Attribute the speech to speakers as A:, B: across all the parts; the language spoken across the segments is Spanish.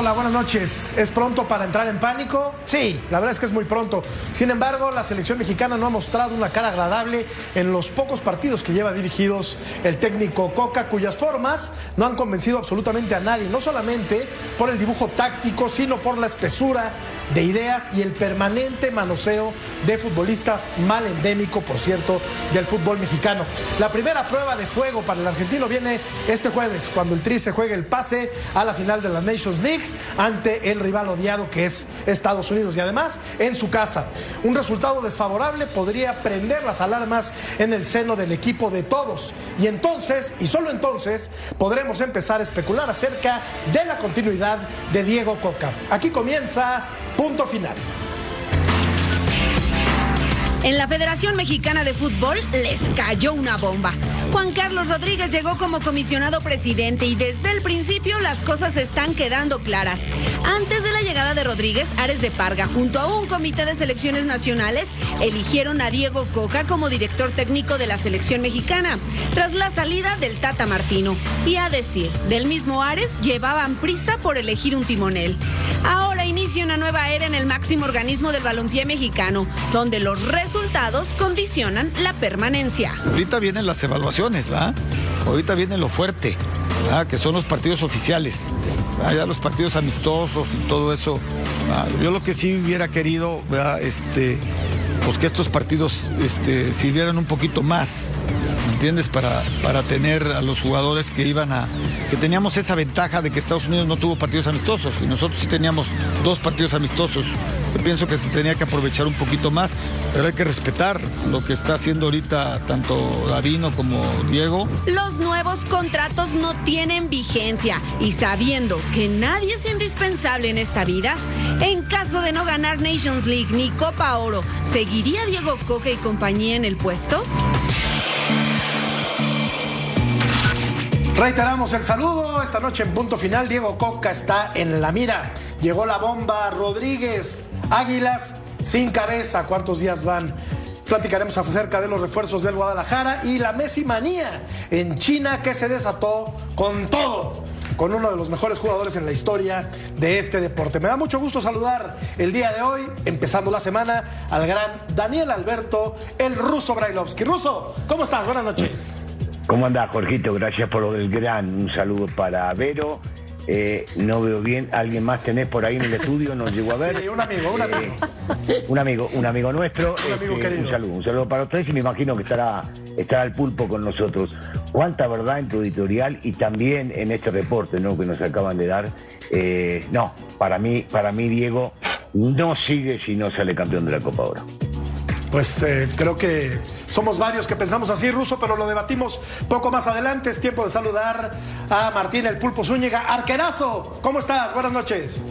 A: Hola, buenas noches. ¿Es pronto para entrar en pánico? Sí, la verdad es que es muy pronto. Sin embargo, la selección mexicana no ha mostrado una cara agradable en los pocos partidos que lleva dirigidos el técnico Coca, cuyas formas no han convencido absolutamente a nadie, no solamente por el dibujo táctico, sino por la espesura de ideas y el permanente manoseo de futbolistas mal endémico, por cierto, del fútbol mexicano. La primera prueba de fuego para el argentino viene este jueves, cuando el Tri se juegue el pase a la final de la Nations League ante el rival odiado que es Estados Unidos y además en su casa. Un resultado desfavorable podría prender las alarmas en el seno del equipo de todos y entonces, y solo entonces, podremos empezar a especular acerca de la continuidad de Diego Coca. Aquí comienza punto final.
B: En la Federación Mexicana de Fútbol les cayó una bomba. Juan Carlos Rodríguez llegó como comisionado presidente y desde el principio las cosas están quedando claras. Antes de la llegada de Rodríguez, Ares de Parga, junto a un comité de selecciones nacionales, eligieron a Diego Coca como director técnico de la selección mexicana, tras la salida del Tata Martino. Y a decir, del mismo Ares llevaban prisa por elegir un timonel. Ahora inicia una nueva era en el máximo organismo del balompié mexicano, donde los resultados condicionan la permanencia.
C: Ahorita vienen las evaluaciones, ¿va? Ahorita viene lo fuerte, ¿va? que son los partidos oficiales, ya los partidos amistosos y todo eso. Yo lo que sí hubiera querido, ¿va? este, pues que estos partidos este, sirvieran un poquito más. ¿me ¿Entiendes? Para, para tener a los jugadores que iban a. que teníamos esa ventaja de que Estados Unidos no tuvo partidos amistosos y nosotros sí teníamos dos partidos amistosos. Yo pienso que se tenía que aprovechar un poquito más, pero hay que respetar lo que está haciendo ahorita tanto Davino como Diego.
B: Los nuevos contratos no tienen vigencia y sabiendo que nadie es indispensable en esta vida, en caso de no ganar Nations League ni Copa Oro, ¿seguiría Diego Coca y compañía en el puesto?
A: Reiteramos el saludo. Esta noche en punto final, Diego Coca está en la mira. Llegó la bomba Rodríguez. Águilas sin cabeza. ¿Cuántos días van? Platicaremos acerca de los refuerzos del Guadalajara y la Messi manía en China que se desató con todo con uno de los mejores jugadores en la historia de este deporte. Me da mucho gusto saludar el día de hoy, empezando la semana, al gran Daniel Alberto, el ruso Brailovsky. Ruso, ¿cómo estás? Buenas noches.
D: ¿Cómo andás, Jorgito? Gracias por lo del gran. Un saludo para Vero. Eh, no veo bien. ¿Alguien más tenés por ahí en el estudio? ¿Nos llegó a ver?
A: Sí, un amigo, un amigo.
D: Eh, un amigo, un amigo nuestro.
A: Un amigo
D: Este,
A: querido.
D: Un saludo, un saludo para ustedes y me imagino que estará, estará el pulpo con nosotros. Cuánta verdad en tu editorial y también en este reporte ¿no? que nos acaban de dar. Eh, no, para mí, para mí, Diego, no sigue si no sale campeón de la Copa Oro.
A: Pues creo que somos varios que pensamos así, Ruso, pero lo debatimos poco más adelante. Es tiempo de saludar a Martín el Pulpo Zúñiga. Arquerazo, ¿cómo estás? Buenas noches.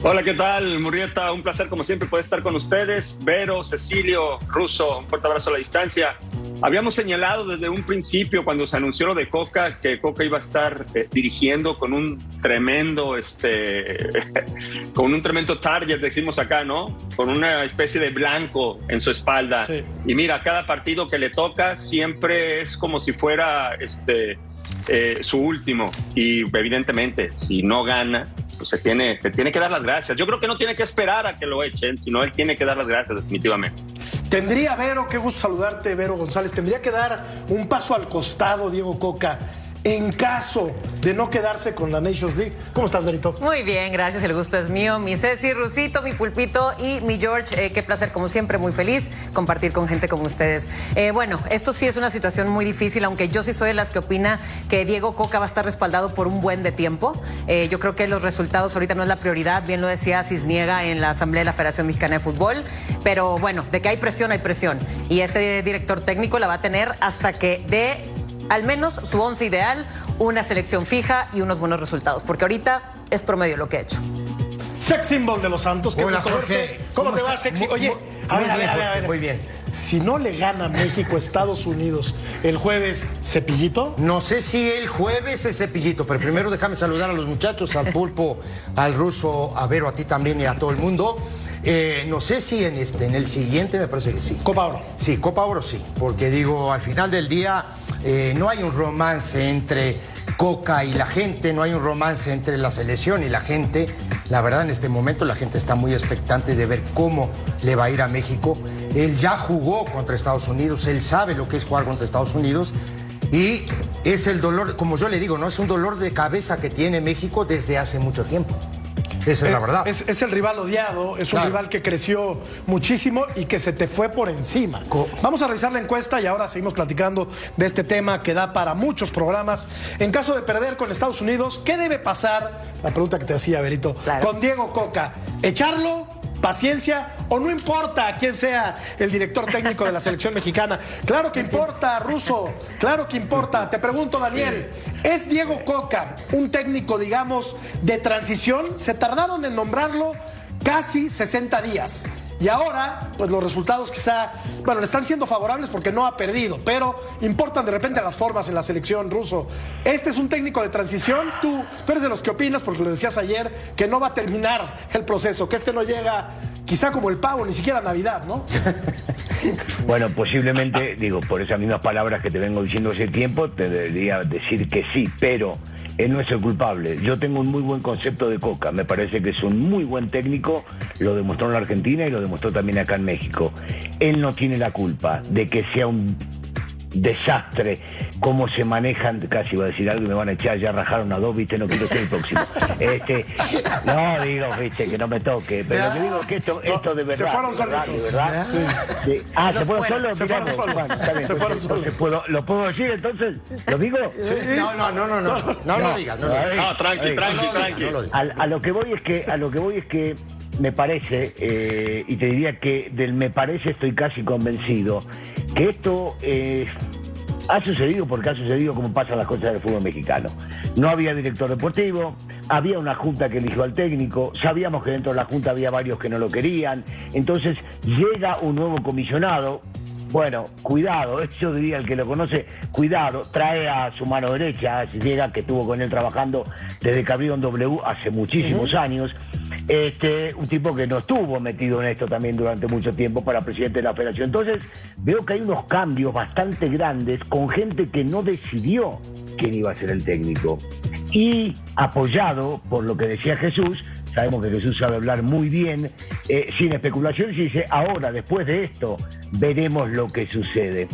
E: Hola, ¿qué tal, Murrieta? Un placer, como siempre, poder estar con ustedes. Vero, Cecilio, Russo, un fuerte abrazo a la distancia. Habíamos señalado desde un principio, cuando se anunció lo de Coca, que Coca iba a estar eh, dirigiendo con un tremendo, este, con un tremendo target, decimos acá, ¿no? Con una especie de blanco en su espalda.
A: Sí.
E: Y mira, cada partido que le toca siempre es como si fuera, este, eh, su último. Y evidentemente, si no gana, pues se tiene, se tiene que dar las gracias. Yo creo que no tiene que esperar a que lo echen, sino él tiene que dar las gracias, definitivamente.
A: Tendría, Vero, qué gusto saludarte, Vero González. Tendría que dar un paso al costado, Diego Coca, en caso de no quedarse con la Nations League. ¿Cómo estás, Verito?
F: Muy bien, gracias. El gusto es mío. Mi Ceci, Rusito, mi Pulpito y mi George. Eh, qué placer, como siempre, muy feliz compartir con gente como ustedes. Eh, bueno, esto sí es una situación muy difícil, aunque yo sí soy de las que opina que Diego Coca va a estar respaldado por un buen de tiempo. Eh, yo creo que los resultados ahorita no es la prioridad, bien lo decía Cisniega en la Asamblea de la Federación Mexicana de Fútbol, pero bueno, de que hay presión, hay presión. Y este director técnico la va a tener hasta que dé al menos su once ideal, una selección fija y unos buenos resultados, porque ahorita es promedio lo que ha hecho.
A: Sex symbol de los Santos. qué
G: Hola, Jorge.
A: ¿Cómo, te va, sexy?
G: Muy-
A: Oye,
G: muy-
A: a ver,
G: muy
A: a ver,
G: bien,
A: a ver, a
G: Jorge,
A: ver.
G: muy bien.
A: Si no le gana México a Estados Unidos el jueves, ¿cepillito?
G: No sé si el jueves es cepillito, pero primero déjame saludar a los muchachos, al pulpo, al ruso, a Vero, a ti también y a todo el mundo. Eh, no sé si en, este, en el siguiente me parece que sí.
A: Copa Oro.
G: Sí, Copa Oro sí, porque digo, al final del día eh, no hay un romance entre Coca y la gente, no hay un romance entre la selección y la gente. La verdad, en este momento la gente está muy expectante de ver cómo le va a ir a México. Él ya jugó contra Estados Unidos, él sabe lo que es jugar contra Estados Unidos. Y es el dolor, como yo le digo, no es un dolor de cabeza que tiene México desde hace mucho tiempo. Esa es la
A: Eh,
G: verdad.
A: Es, es el rival odiado, es un rival que creció muchísimo y que se te fue por encima.
G: Co-
A: Vamos a revisar la encuesta y ahora seguimos platicando de este tema que da para muchos programas. En caso de perder con Estados Unidos, ¿qué debe pasar? La pregunta que te hacía, Berito.
F: Claro.
A: Con Diego Coca, ¿echarlo? ¿Paciencia? ¿O no importa quién sea el director técnico de la selección mexicana? Claro que importa, Ruso. Claro que importa. Te pregunto, Daniel, ¿es Diego Coca un técnico, digamos, de transición? Se tardaron en nombrarlo casi 60 días. Y ahora, pues los resultados quizá, bueno, le están siendo favorables porque no ha perdido, pero importan de repente las formas en la selección ruso. Este es un técnico de transición, tú, tú eres de los que opinas, porque lo decías ayer, que no va a terminar el proceso, que este no llega quizá como el pavo, ni siquiera Navidad, ¿no?
D: Bueno, posiblemente, digo, por esas mismas palabras que te vengo diciendo hace tiempo, te debería decir que sí, pero él no es el culpable. Yo tengo un muy buen concepto de Coca, me parece que es un muy buen técnico, lo demostró en la Argentina y lo demostró también acá en México. Él no tiene la culpa de que sea un desastre cómo se manejan, casi iba a decir algo y me van a echar, ya rajaron a dos, viste, no quiero ser el próximo. Este, no digo, viste, que no me toque, pero lo que digo es que esto, esto de
A: Se
D: verdad,
A: fueron
D: de verdad,
A: solitos.
D: de verdad. Sí. Ah, se fueron
F: fueron.
D: solos,
A: Se fueron solos. Se fueron
D: entonces, entonces,
A: solos.
D: ¿puedo- ¿Lo puedo decir entonces? ¿Lo digo?
G: No, no, no, no, no, no, lo digas, no lo digas.
E: No, tranqui, tranqui,
G: No lo
E: tranqui.
G: no lo
D: a lo que voy es que a lo que voy es que me parece eh, y te diría que del me parece estoy casi convencido que esto eh, ha sucedido porque ha sucedido como pasan las cosas del fútbol mexicano. No había director deportivo, había una junta que eligió al técnico, sabíamos que dentro de la junta había varios que no lo querían, entonces llega un nuevo comisionado. Bueno, cuidado, yo diría el que lo conoce, cuidado, trae a su mano derecha, si llega, que estuvo con él trabajando desde que abrió en W hace muchísimos años, este, un tipo que no estuvo metido en esto también durante mucho tiempo para presidente de la federación. Entonces, veo que hay unos cambios bastante grandes con gente que no decidió quién iba a ser el técnico. Y apoyado por lo que decía Jesús, sabemos que Jesús sabe hablar muy bien, eh, sin especulaciones, y dice, ahora, después de esto, veremos lo que sucede.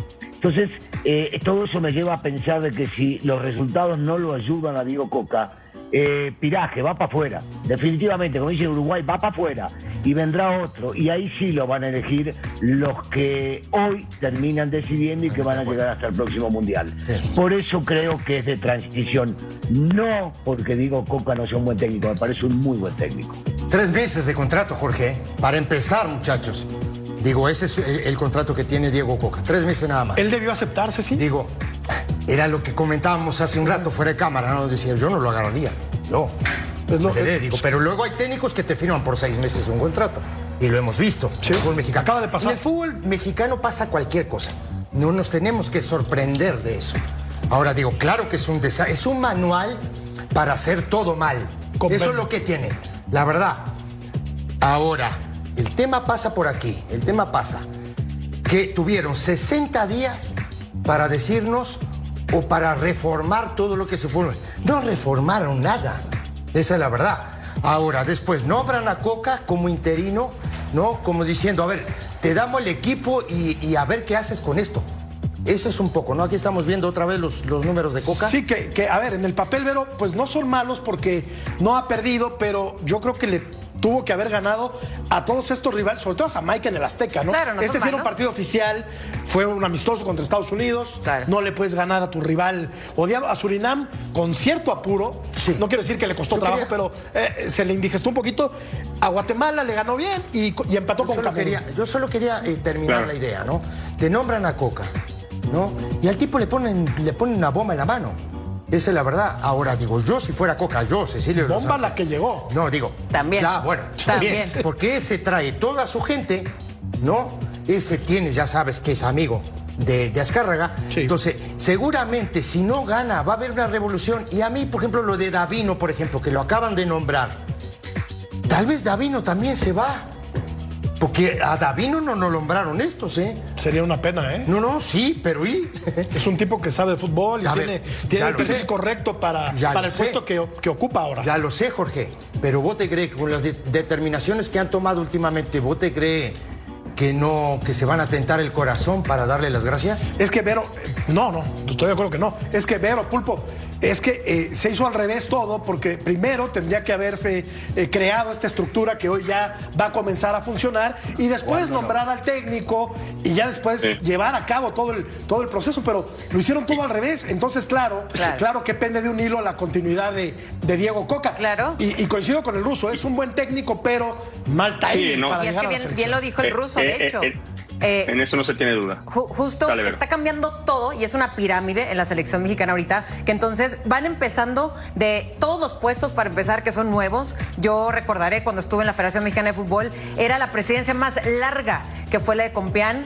D: Entonces, eh, todo eso me lleva a pensar de que si los resultados no lo ayudan a Diego Coca, eh, Piraje va para afuera, definitivamente, como dice Uruguay, va para afuera y vendrá otro, y ahí sí lo van a elegir los que hoy terminan decidiendo y que van a llegar hasta el próximo mundial. Por eso creo que es de transición, no porque digo Coca no sea un buen técnico, me parece un muy buen técnico.
G: Tres meses de contrato, Jorge, para empezar, muchachos. Digo, ese es el, el contrato que tiene Diego Coca. Tres meses nada más.
A: Él debió aceptarse, sí.
G: Digo, era lo que comentábamos hace un rato fuera de cámara, ¿no? Decía, yo no lo agarraría. No.
A: Es lo-
G: digo, pero luego hay técnicos que te firman por seis meses un contrato. Y lo hemos visto.
A: Sí.
G: El fútbol mexicano.
A: Acaba de pasar.
G: En el fútbol mexicano pasa cualquier cosa. No nos tenemos que sorprender de eso. Ahora digo, claro que es un desa- es un manual para hacer todo mal. Eso es lo que tiene. La verdad. Ahora, el tema pasa por aquí. El tema pasa que tuvieron 60 días para decirnos o para reformar todo lo que se fue. No reformaron nada. Esa es la verdad. Ahora, después nombran a Coca como interino, ¿no? Como diciendo, a ver, te damos el equipo y, a ver qué haces con esto. Eso es un poco, ¿no? Aquí estamos viendo otra vez los, los números de Coca.
A: Sí, que, que, a ver, en el papel, Vero, pues no son malos porque no ha perdido, pero yo creo que le tuvo que haber ganado a todos estos rivales, sobre todo a Jamaica en el Azteca, ¿no?
F: Claro, no
A: este sí era un partido oficial, fue un amistoso contra Estados Unidos,
F: Claro.
A: no le puedes ganar a tu rival odiado. A Surinam, con cierto apuro,
G: Sí.
A: no quiero decir que le costó
G: Yo
A: trabajo,
G: quería-
A: pero eh, se le indigestó un poquito. A Guatemala le ganó bien y, y empató
G: Yo
A: con
G: solo
A: Camerún.
G: quería, yo solo quería eh, terminar
E: Claro.
G: la idea, ¿no? Te nombran a Coca. ¿no? Y al tipo le ponen, le ponen una bomba en la mano. Esa es la verdad. Ahora digo, yo si fuera Coca, yo, Cecilio.
A: Bomba la que llegó.
G: No, digo.
F: También.
G: Ya, bueno,
F: También.
G: Porque ese trae toda su gente, ¿no? Ese tiene, ya sabes que es amigo de, de Azcárraga.
A: Sí.
G: Entonces, seguramente si no gana, va a haber una revolución. Y a mí, por ejemplo, lo de Davino, por ejemplo, que lo acaban de nombrar. Tal vez Davino también se va. Porque a Davino no nos nombraron estos, ¿eh?
A: Sería una pena, ¿eh?
G: No, no, sí, pero ¿y?
A: Es un tipo que sabe de fútbol y
G: A
A: tiene,
G: ver,
A: tiene
G: ya
A: el perfil
G: sé.
A: correcto para, el
G: sé.
A: puesto que, que ocupa ahora.
G: Ya lo sé, Jorge, pero vos te crees que con las de- determinaciones que han tomado últimamente, vos te crees que no, que se van a tentar el corazón para darle las gracias?
A: Es que Vero, no, no, estoy de acuerdo que no. Es que Vero, Pulpo, es que eh, se hizo al revés todo porque primero tendría que haberse eh, creado esta estructura que hoy ya va a comenzar a funcionar y después nombrar al técnico y ya después
E: Sí.
A: llevar a cabo todo el, todo el proceso, pero lo hicieron todo al revés. Entonces, claro,
F: Claro.
A: claro, que pende de un hilo la continuidad de, de Diego Coca.
F: Claro.
A: Y, y coincido con el ruso, es un buen técnico, pero mal timing
E: Sí, no.
A: para
F: Y es que
A: a la
F: bien, lo dijo el
E: Eh,
F: ruso,
E: eh,
F: de
E: eh,
F: hecho.
E: Eh, en eso no se tiene duda.
F: Ju- Justo
E: Dale,
F: está cambiando todo y es una pirámide en la selección mexicana ahorita, que entonces van empezando de todos los puestos para empezar que son nuevos. Yo recordaré cuando estuve en la Federación Mexicana de Fútbol, era la presidencia más larga que fue la de Compián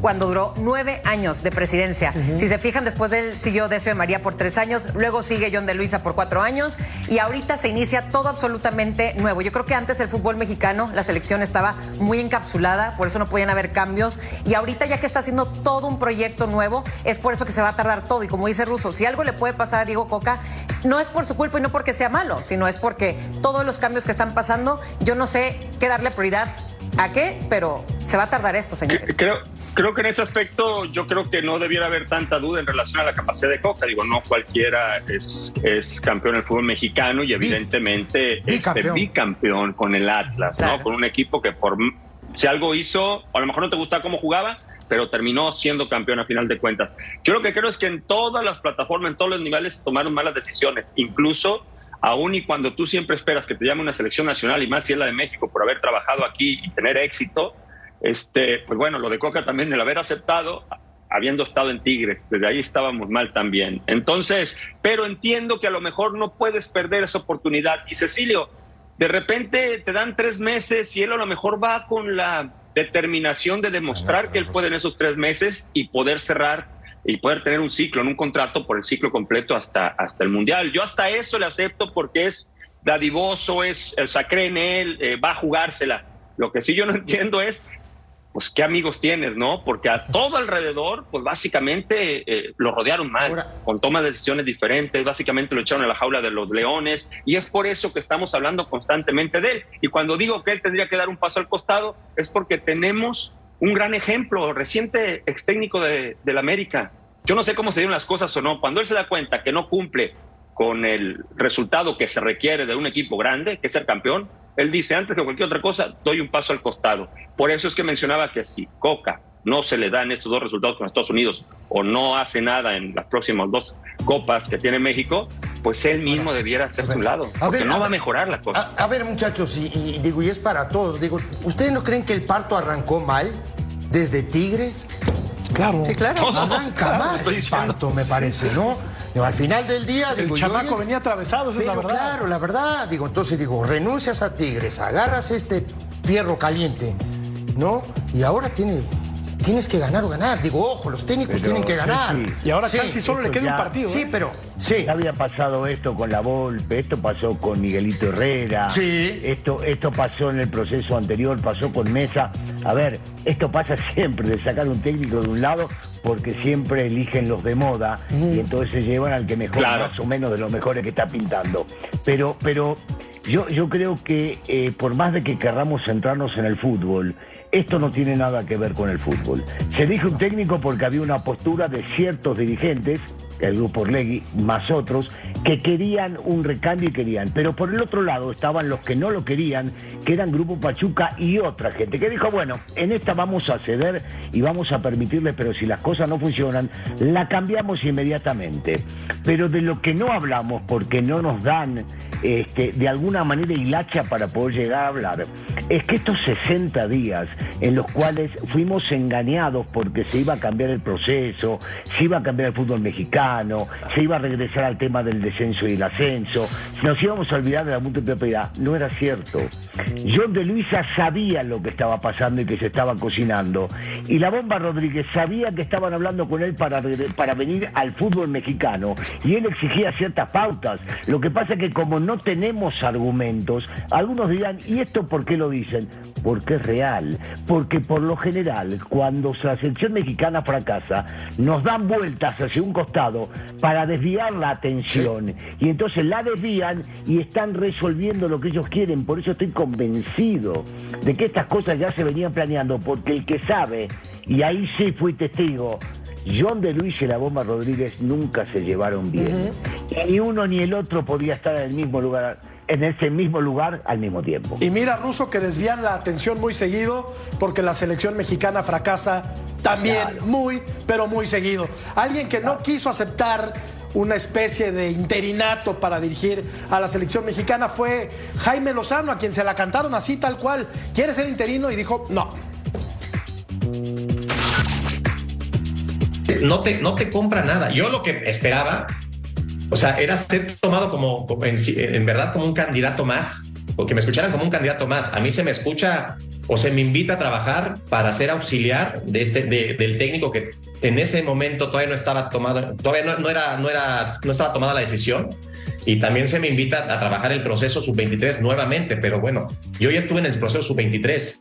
F: cuando duró nueve años de presidencia. Si se fijan, después de él siguió Decio de María por tres años, luego sigue John de Luisa por cuatro años y ahorita se inicia todo absolutamente nuevo. Yo creo que antes el fútbol mexicano, la selección estaba muy encapsulada, por eso no podían haber cambios y ahorita ya que está haciendo todo un proyecto nuevo, es por eso que se va a tardar todo. Y como dice Russo, si algo le puede pasar a Diego Coca, no es por su culpa y no porque sea malo, sino es porque todos los cambios que están pasando, yo no sé qué darle prioridad a qué, pero se va a tardar esto, señores.
E: Creo, creo que en ese aspecto yo creo que no debiera haber tanta duda en relación a la capacidad de Coca. Digo, no cualquiera es, es campeón del fútbol mexicano y evidentemente este,
G: bicampeón.
E: con el Atlas,
F: Claro.
E: ¿no? Con un equipo que por si algo hizo, a lo mejor no te gustaba cómo jugaba, pero terminó siendo campeón a final de cuentas. Yo lo que creo es que en todas las plataformas, en todos los niveles, se tomaron malas decisiones, incluso aún y cuando tú siempre esperas que te llame una selección nacional y más si es la de México por haber trabajado aquí y tener éxito, este, pues bueno, lo de Coca también, el haber aceptado, habiendo estado en Tigres, desde ahí estábamos mal también. Entonces, pero entiendo que a lo mejor no puedes perder esa oportunidad. Y Cecilio, de repente te dan tres meses y él a lo mejor va con la determinación de demostrar que él puede en esos tres meses y poder cerrar y poder tener un ciclo, en un contrato por el ciclo completo hasta, hasta el Mundial. Yo hasta eso le acepto porque es dadivoso, es, o sea, cree en él, eh, va a jugársela. Lo que sí yo no entiendo es, pues, qué amigos tienes, ¿no? Porque a todo alrededor, pues, básicamente eh, lo rodearon mal,
G: Ahora-
E: con tomas de decisiones diferentes, básicamente lo echaron a la jaula de los leones, y es por eso que estamos hablando constantemente de él. Y cuando digo que él tendría que dar un paso al costado, es porque tenemos un gran ejemplo, reciente ex técnico de, del América. Yo no sé cómo se dieron las cosas o no. Cuando él se da cuenta que no cumple con el resultado que se requiere de un equipo grande, que es ser campeón, él dice, antes que cualquier otra cosa, doy un paso al costado. Por eso es que mencionaba que si Coca no se le dan estos dos resultados con Estados Unidos o no hace nada en las próximas dos copas que tiene México, pues él mismo debiera hacerse a un lado,
G: A
E: porque
G: ver,
E: no
G: a
E: va a mejorar la cosa.
G: A, a ver, muchachos, y, y digo, y es para todos. Digo, ¿ustedes no creen que el parto arrancó mal desde Tigres?
A: Claro.
F: Sí, claro.
G: Arranca mal
E: estoy
G: el parto, me parece, ¿no? Digo, al final del día,
A: El
G: digo, yo
A: chamaco venía atravesado, esa es la verdad.
G: claro, la verdad, digo, entonces digo, renuncias a Tigres, agarras este fierro caliente, ¿no? Y ahora tiene, tienes que ganar o ganar. Digo, ojo, los técnicos
D: Pero,
G: tienen que ganar.
D: sí,
A: Y ahora
G: Sí,
A: Chansi solo le queda un partido.
G: Sí,
A: ¿eh?
G: pero, sí.
D: Ya había pasado esto con la Volpe, esto pasó con Miguelito Herrera,
G: Sí.
D: esto, esto pasó en el proceso anterior, pasó con Mesa. A ver, esto pasa siempre, de sacar un técnico de un lado, porque siempre eligen los de moda y entonces se llevan al que mejor,
E: Claro.
D: más o menos de los mejores que está pintando. Pero, pero yo, yo creo que eh, por más de que querramos centrarnos en el fútbol, esto no tiene nada que ver con el fútbol. Se dijo un técnico porque había una postura de ciertos dirigentes, el grupo Orlegui, más otros, que querían un recambio y querían. Pero por el otro lado estaban los que no lo querían, que eran Grupo Pachuca y otra gente, que dijo, bueno, en esta vamos a ceder y vamos a permitirle, pero si las cosas no funcionan, la cambiamos inmediatamente. Pero de lo que no hablamos, porque no nos dan este, de alguna manera hilacha para poder llegar a hablar, es que estos 60 días en los cuales fuimos engañados porque se iba a cambiar el proceso, se iba a cambiar el fútbol mexicano, se iba a regresar al tema del descenso y el ascenso, nos íbamos a olvidar de la multipropiedad, no era cierto. John de Luisa sabía lo que estaba pasando y que se estaba cocinando, y la bomba Rodríguez sabía que estaban hablando con él para, para venir al fútbol mexicano, y él exigía ciertas pautas. Lo que pasa es que como no tenemos argumentos, algunos dirán, ¿y esto por qué lo dicen? Porque es real, porque por lo general, cuando la selección mexicana fracasa, nos dan vueltas hacia un costado para desviar la atención, y entonces la desvían y están resolviendo lo que ellos quieren. Por eso estoy convencido de que estas cosas ya se venían planeando, porque el que sabe, y ahí sí fui testigo, John de Luis y la bomba Rodríguez nunca se llevaron bien. Ni uno ni el otro podía estar en el mismo lugar, en ese mismo lugar al mismo tiempo.
A: Y mira, Ruso, que desvían la atención muy seguido porque la selección mexicana fracasa también muy, pero muy seguido. Alguien que no quiso aceptar una especie de interinato para dirigir a la selección mexicana fue Jaime Lozano, a quien se la cantaron así tal cual. Quiere ser interino y dijo, no.
H: No te, no te compra nada. Yo lo que esperaba, o sea, era ser tomado como, como en, en verdad como un candidato más, o que me escucharan como un candidato más. A mí se me escucha o se me invita a trabajar para ser auxiliar de este, de- del técnico que en ese momento todavía no estaba tomado, todavía no, no era, no era, no estaba tomada la decisión. Y también se me invita a trabajar el proceso sub-23 nuevamente, pero bueno, yo ya estuve en el proceso sub-23.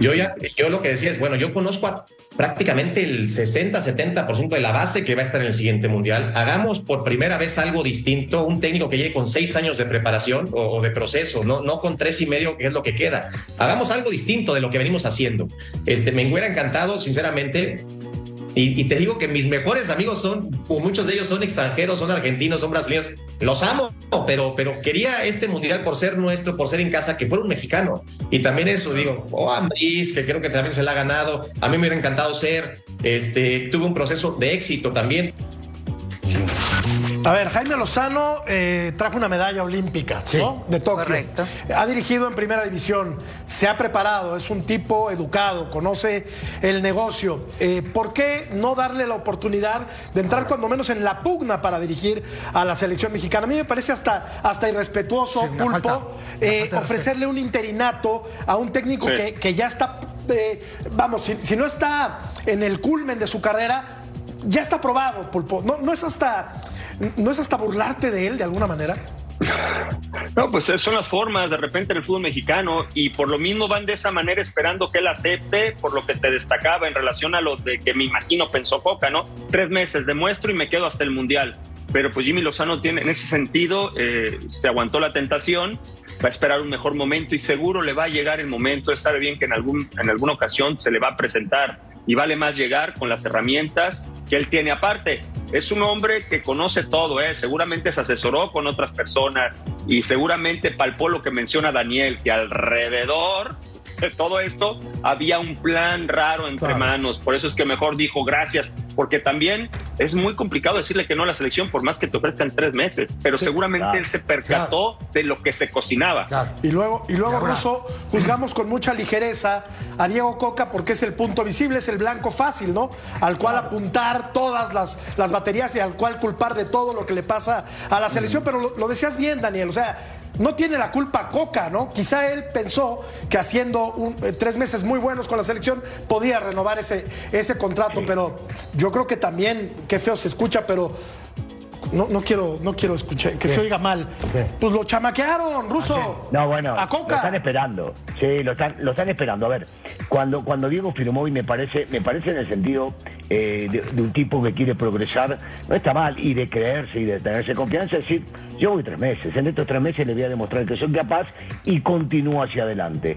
H: Yo ya, yo lo que decía es, bueno, yo conozco prácticamente el 60-70% de la base que va a estar en el siguiente mundial. Hagamos por primera vez algo distinto, un técnico que llegue con seis años de preparación o, o de proceso, no, no con tres y medio, que es lo que queda. Hagamos algo distinto de lo que venimos haciendo. Este, me hubiera encantado, sinceramente, y, te digo que mis mejores amigos son, muchos de ellos son extranjeros, son argentinos, son brasileños. Los amo, pero, pero quería este mundial por ser nuestro, por ser en casa, que fuera un mexicano. Y también eso, digo, oh, Andrés, que creo que también se la ha ganado. A mí me hubiera encantado ser. Este, tuve un proceso de éxito también.
A: A ver, Jaime Lozano eh, trajo una medalla olímpica, ¿no? De Tokio.
F: Correcto.
A: Ha dirigido en primera división, se ha preparado, es un tipo educado, conoce el negocio. Eh, ¿Por qué no darle la oportunidad de entrar cuando menos en la pugna para dirigir a la selección mexicana? A mí me parece hasta, hasta irrespetuoso,
G: Sí,
A: Pulpo,
G: falta-
A: eh, ofrecerle un interinato a un técnico
E: Sí.
A: que, que ya está, eh, vamos, si, si no está en el culmen de su carrera, ya está probado, Pulpo. No, no es hasta, no es hasta burlarte de él de alguna manera.
E: No, pues eh, son las formas de repente del fútbol mexicano y por lo mismo van de esa manera esperando que él acepte por lo que te destacaba en relación a lo de que me imagino pensó Coca, ¿no? Tres meses demuestro y me quedo hasta el Mundial. Pero pues Jimmy Lozano tiene, en ese sentido, eh, se aguantó la tentación, va a esperar un mejor momento y seguro le va a llegar el momento, sabe bien que en, algún, en alguna ocasión se le va a presentar y vale más llegar con las herramientas que él tiene aparte. Es un hombre que conoce todo, ¿eh? seguramente se asesoró con otras personas y seguramente palpó lo que menciona Daniel, que alrededor de todo esto había un plan raro entre
A: Claro.
E: manos. Por eso es que mejor dijo gracias, porque también es muy complicado decirle que no a la selección por más que te ofrezcan tres meses, pero
A: Sí.
E: seguramente
D: Claro.
E: él se percató de lo que se cocinaba.
G: Claro.
A: Y luego, y luego Russo, juzgamos con mucha ligereza a Diego Coca porque es el punto visible, es el blanco fácil, ¿no? Al cual apuntar todas las, las baterías y al cual culpar de todo lo que le pasa a la selección. Pero lo, lo decías bien, Daniel, o sea, no tiene la culpa Coca, ¿no? Quizá él pensó que haciendo un- eh, tres meses muy buenos con la selección podía renovar ese, ese contrato, pero yo creo que también, qué feo se escucha, pero no, no quiero, no quiero escuchar, que se oiga mal.
G: ¿Qué?
A: Pues lo chamaquearon, Russo.
D: No, bueno,
A: A
D: lo
A: Coca.
D: están esperando. Sí, lo están, lo están esperando. A ver, cuando, cuando Diego firmó, y me parece, me parece en el sentido eh, de, de un tipo que quiere progresar, no está mal, y de creerse y de tenerse confianza, es decir, yo voy tres meses, en estos tres meses le voy a demostrar que soy capaz y continúo hacia adelante.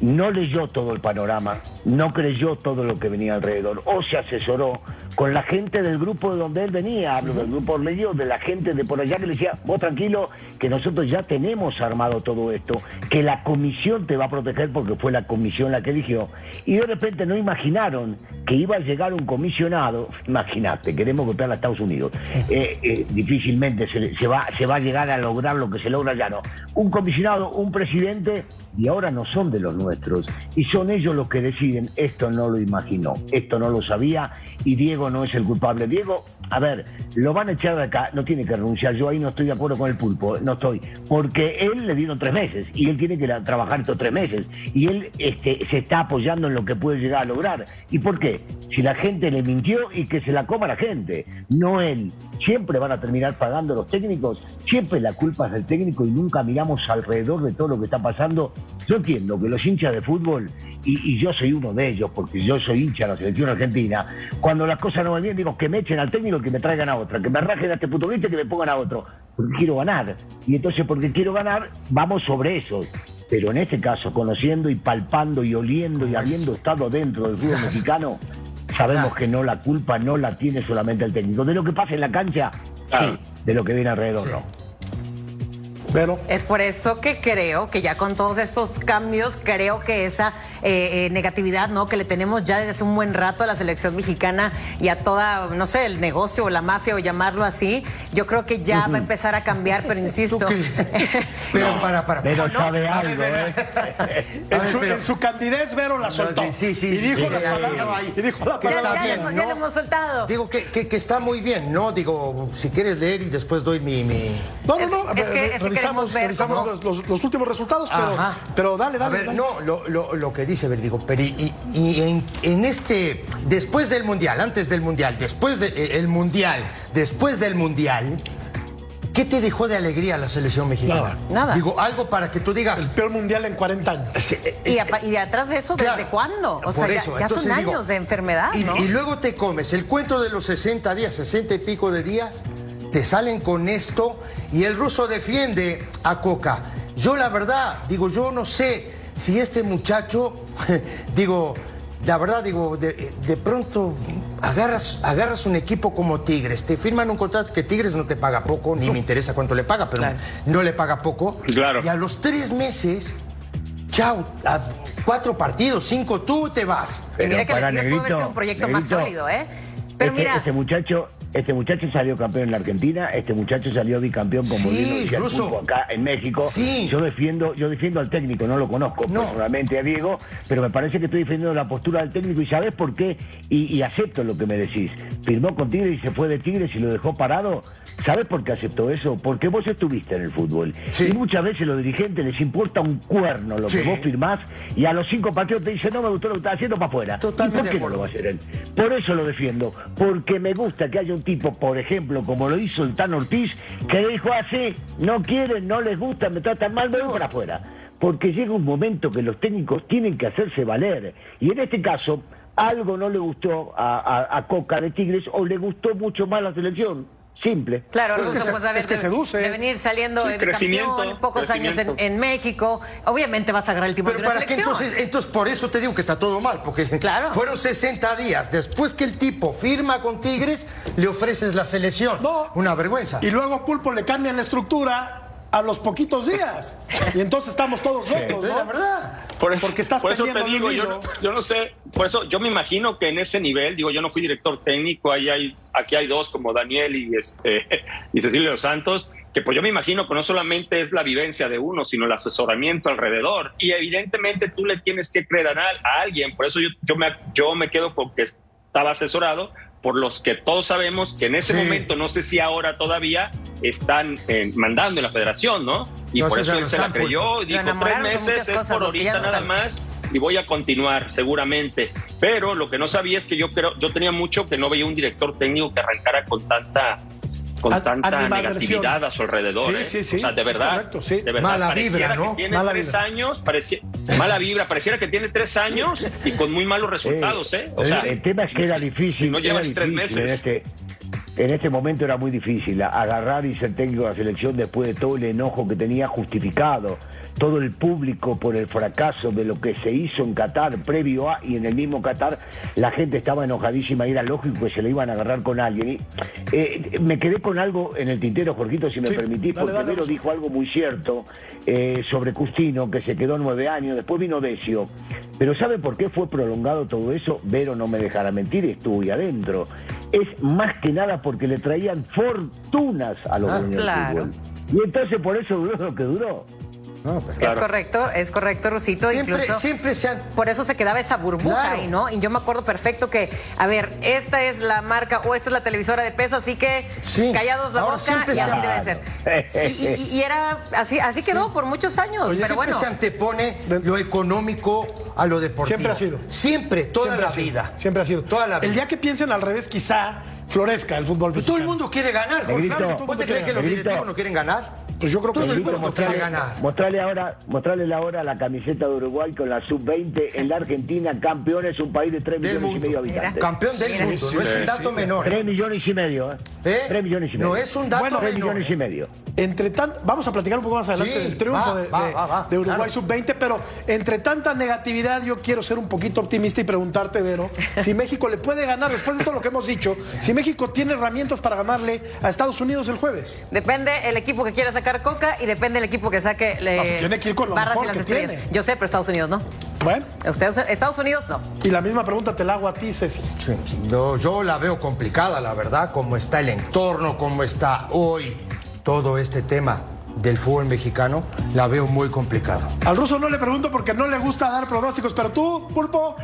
D: No leyó todo el panorama, no creyó todo lo que venía alrededor, o se asesoró con la gente del grupo de donde él venía, hablo del grupo medio, de la gente de por allá que le decía, vos tranquilo, que nosotros ya tenemos armado todo esto, que la comisión te va a proteger porque fue la comisión la que eligió, y de repente no imaginaron que iba a llegar un comisionado, imagínate, queremos golpear a Estados Unidos, eh, eh, difícilmente se, se va, se va a llegar a lograr lo que se logra ya, ¿no? Un comisionado, un presidente, y ahora no son de los nuestros, y son ellos los que deciden, esto no lo imaginó, esto no lo sabía, y Diego no es el culpable. Diego, a ver, lo van a echar de acá, no tiene que renunciar, yo ahí no estoy de acuerdo con el pulpo, no estoy, porque él le dieron tres meses, y él tiene que trabajar estos tres meses, y él este, se está apoyando en lo que puede llegar a lograr. ¿Y por qué? Si la gente le mintió y que se la coma la gente, no él. Siempre van a terminar pagando los técnicos, siempre la culpa es del técnico y nunca miramos alrededor de todo lo que está pasando. Yo entiendo que los hinchas de fútbol, y, y yo soy uno de ellos, porque yo soy hincha de la selección argentina, cuando las cosas no van bien, digo que me echen al técnico que me traigan a otra, que me rajen a este puto y que me pongan a otro, porque quiero ganar. Y entonces, porque quiero ganar, vamos sobre eso. Pero en este caso, conociendo y palpando y oliendo y habiendo estado dentro del fútbol mexicano, sabemos que no la culpa no la tiene solamente el técnico. De lo que pasa en la cancha, sí, de lo que viene alrededor, no.
A: Pero
F: Es por eso que creo que ya con todos estos cambios, creo que esa eh, eh, negatividad ¿no? que le tenemos ya desde hace un buen rato a la selección mexicana y a toda, no sé, el negocio o la mafia o llamarlo así, yo creo que ya va a empezar a cambiar, pero insisto.
G: Pero para, para.
D: Pero
G: no,
D: sabe
G: a ver,
D: algo, ¿eh?
A: En su,
G: pero-
A: en su candidez Vero la soltó.
G: Sí, sí.
A: Y dijo
G: Sí,
A: las palabras.
G: ya.
A: Y dijo la
G: Que
F: ya,
G: está
A: palabra.
F: ya,
G: bien, ¿no?
F: le hemos soltado.
G: Digo que, que, que está muy bien, ¿no? Digo, si quieres leer y después doy mi. mi...
A: No, no,
F: Es-
A: no.
F: es que- es que
A: revisamos revisamos los, los- los últimos resultados, pero, pero dale, dale.
G: A ver,
A: dale.
G: no, lo, lo, lo que dice Verdigo, pero y, y- en, en este, después del Mundial, antes del Mundial, después del Mundial, después del Mundial, ¿qué te dejó de alegría la selección mexicana?
A: Nada.
F: Nada.
G: Digo, algo para que tú digas...
A: El peor mundial en 40 años.
G: Sí, eh,
F: Y, apa- y atrás de eso, ¿desde
G: Claro,
F: cuándo? O sea,
G: por
F: ya,
G: eso,
F: ya son
G: entonces digo,
F: años de enfermedad,
G: y,
F: ¿no?
G: y luego te comes el cuento de los 60 días, 60 y pico de días, te salen con esto y el ruso defiende a Coca. Yo la verdad, digo, yo no sé si este muchacho, digo, la verdad, digo, de, de pronto agarras, agarras un equipo como Tigres, te firman un contrato que Tigres no te paga poco, ni me interesa cuánto le paga, pero
F: Claro.
G: no le paga poco.
E: Claro.
G: Y a los tres meses, chao, a cuatro partidos, cinco, tú te vas.
F: Y mira que
D: para
F: Tigres puede haber sido un proyecto más
D: Negrito,
F: sólido, ¿eh? Pero mira,
D: este muchacho, este muchacho salió campeón en la Argentina, este muchacho salió bicampeón como
G: Sí.
D: Pulpo acá en México.
G: Sí.
D: Yo defiendo, yo defiendo al técnico, no lo conozco
G: No.
D: personalmente a Diego, pero me parece que estoy defendiendo la postura del técnico y sabes por qué, y, y acepto lo que me decís. Firmó con Tigres y se fue de Tigres y lo dejó parado. ¿Sabes por qué aceptó eso? Porque vos estuviste en el fútbol.
G: Sí.
D: Y muchas veces los dirigentes les importa un cuerno lo que vos firmás y a los cinco partidos te dicen no me gustó lo que estás haciendo para afuera.
G: Totalmente
D: ¿Y por qué no lo va a hacer él? Por eso lo defiendo. Porque me gusta que haya un tipo, por ejemplo, como lo hizo el Tan Ortiz, que dijo así, no quieren, no les gusta, me tratan mal, me voy para afuera. Porque llega un momento que los técnicos tienen que hacerse valer. Y en este caso, algo no le gustó a, a- a Coca de Tigres o le gustó mucho más la selección. Simple.
F: Claro,
A: Es que
F: Russo,
A: se-
F: pues, a ver,
A: es que
F: de-
A: seduce.
F: De venir saliendo
E: Sí,
F: de campeón,
E: crecimiento,
F: pocos años en, México. Obviamente vas a agarrar el timón
G: Pero
F: de una
G: para qué entonces, entonces por eso te digo que está todo mal, porque
F: Claro.
G: fueron 60 días. Después que el tipo firma con Tigres, le ofreces la selección.
A: No.
G: Una vergüenza.
A: Y luego Pulpo le cambian la estructura a los poquitos días. Y entonces estamos todos locos,
G: Es
A: ¿no?
G: la verdad.
E: Por, eso-
A: Porque estás
E: por eso te digo, yo no, yo no sé, por eso yo me imagino que en ese nivel, digo, yo no fui director técnico, ahí hay, aquí hay dos como Daniel y este y Cecilio Santos, que pues yo me imagino que no solamente es la vivencia de uno, sino el asesoramiento alrededor. Y evidentemente tú le tienes que creer a, a alguien, por eso yo, yo, me, yo me quedo con que estaba asesorado por los que todos sabemos que en ese
G: Sí.
E: momento, no sé si ahora todavía, están eh, mandando en la federación, ¿no? Y
G: No,
E: por eso él se la creyó y dijo, tres meses es por ahorita
F: no
E: nada
F: están.
E: más y voy a continuar seguramente. Pero lo que no sabía es que yo creo, yo tenía mucho que no veía un director técnico que arrancara con tanta con
A: An-
E: tanta negatividad a su alrededor.
A: Sí,
E: ¿eh?
A: sí, sí,
E: O sea, de verdad.
A: correcto, sí.
E: de verdad,
G: Mala
E: pareciera
G: vibra,
E: que
G: ¿no?
E: tiene
A: Mala
E: tres
A: vibra.
E: años, parecía, mala vibra, pareciera que tiene tres años y con muy malos resultados, ¿eh? O sea,
D: el tema es que era difícil,
E: no lleva ni tres meses.
D: este, en este momento era muy difícil agarrar y ser técnico de la selección después de todo el enojo que tenía justificado, todo el público por el fracaso de lo que se hizo en Qatar, previo a y en el mismo Qatar, la gente estaba enojadísima y era lógico que se le iban a agarrar con alguien. Y, eh, me quedé con algo en el tintero, Jorgito, si me permitís, porque primero dijo algo muy cierto eh, sobre Custino, que se quedó nueve años, después vino Decio. Pero ¿sabe por qué fue prolongado todo eso? Vero no me dejará mentir, estuvo ahí adentro. Es más que nada porque le traían fortunas a los ah, dueños fútbol. Y entonces por eso duró lo que duró.
F: Es correcto, es correcto, Rosito.
G: Siempre, Incluso siempre se
F: Por eso se quedaba esa burbuja ahí, ¿no? Y yo me acuerdo perfecto que, a ver, esta es la marca o esta es la televisora de peso, así que callados la boca y así debe ser. Y, era así, así quedó por muchos años. pero
G: siempre
F: bueno.
G: se antepone lo económico a lo deportivo.
A: Siempre ha sido.
G: Siempre, toda la vida.
A: Siempre ha sido.
G: Toda la vida.
A: El día que piensen al revés, quizá florezca el fútbol.
G: todo el mundo quiere ganar, ¿Vos te crees que los directivos no quieren ganar?
A: Pues yo creo que
G: el mundo quiere ganar.
D: Mostrarle ahora, mostrarle ahora la camiseta de Uruguay con la sub-20 en la Argentina, campeón es un país de 3 millones y medio de habitantes.
G: Campeón del mundo, no es un dato menor.
D: 3 millones y medio, ¿eh? ¿Eh? 3 millones y medio.
G: No es un dato
D: bueno,
G: menor.
D: 3 millones y medio.
A: Entre tan, vamos a platicar un poco más adelante del triunfo de, de, Uruguay sub-20, pero entre tanta negatividad yo quiero ser un poquito optimista y preguntarte, Vero, si México le puede ganar, después de todo lo que hemos dicho, si México tiene herramientas para ganarle a Estados Unidos el jueves.
F: Depende el equipo que quiera sacar Coca y depende el equipo que saque le,
A: tiene que ir con lo mejor que Tiene.
F: Yo sé, pero Estados Unidos no.
A: Bueno.
F: Estados Unidos no.
A: Y la misma pregunta te la hago a ti, Ceci.
G: Sí. yo la veo complicada, la verdad, cómo está el entorno, cómo está hoy todo este tema del fútbol mexicano, la veo muy complicado.
A: Al ruso no le pregunto porque no le gusta dar pronósticos, pero tú, Pulpo.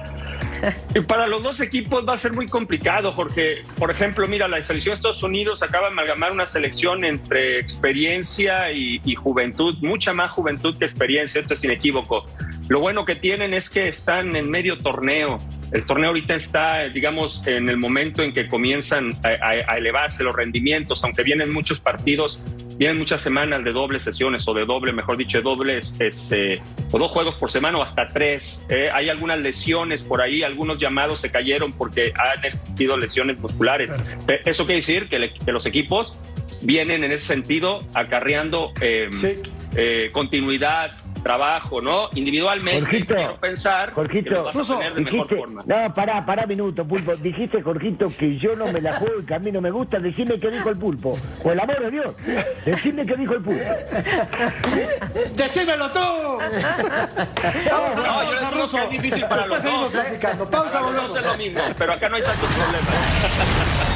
E: Para los dos equipos va a ser muy complicado, porque, por ejemplo, mira, la selección de Estados Unidos acaba de amalgamar una selección entre experiencia y, y juventud, mucha más juventud que experiencia, esto es inequívoco. Lo bueno que tienen es que están en medio torneo. El torneo ahorita está, digamos, en el momento en que comienzan a, elevarse los rendimientos, aunque vienen muchos partidos, vienen muchas semanas de dobles sesiones o de doble, mejor dicho, dobles, este, o dos juegos por semana o hasta tres. Eh, hay algunas lesiones por ahí, algunos llamados se cayeron porque han existido lesiones musculares. Eh, eso quiere decir que, los equipos vienen en ese sentido acarreando em, eh, continuidad, trabajo, ¿no? Individualmente,
D: Jorgito,
E: quiero pensar
D: Jorgito,
E: que vas a tener de mejor forma.
D: No, pará, pará minuto, Pulpo. Dijiste, Jorgito, que yo no me la juego y que a mí no me gusta. Decime qué dijo el Pulpo. Por el amor de Dios, decime qué dijo el Pulpo.
A: ¡Decímelo tú!
E: Pausa, no, pausa, Ruso. Es difícil para los dos, ¿eh?
A: platicando. Pausa,
E: volvemos. No es lo mismo, pero acá no hay tantos problemas.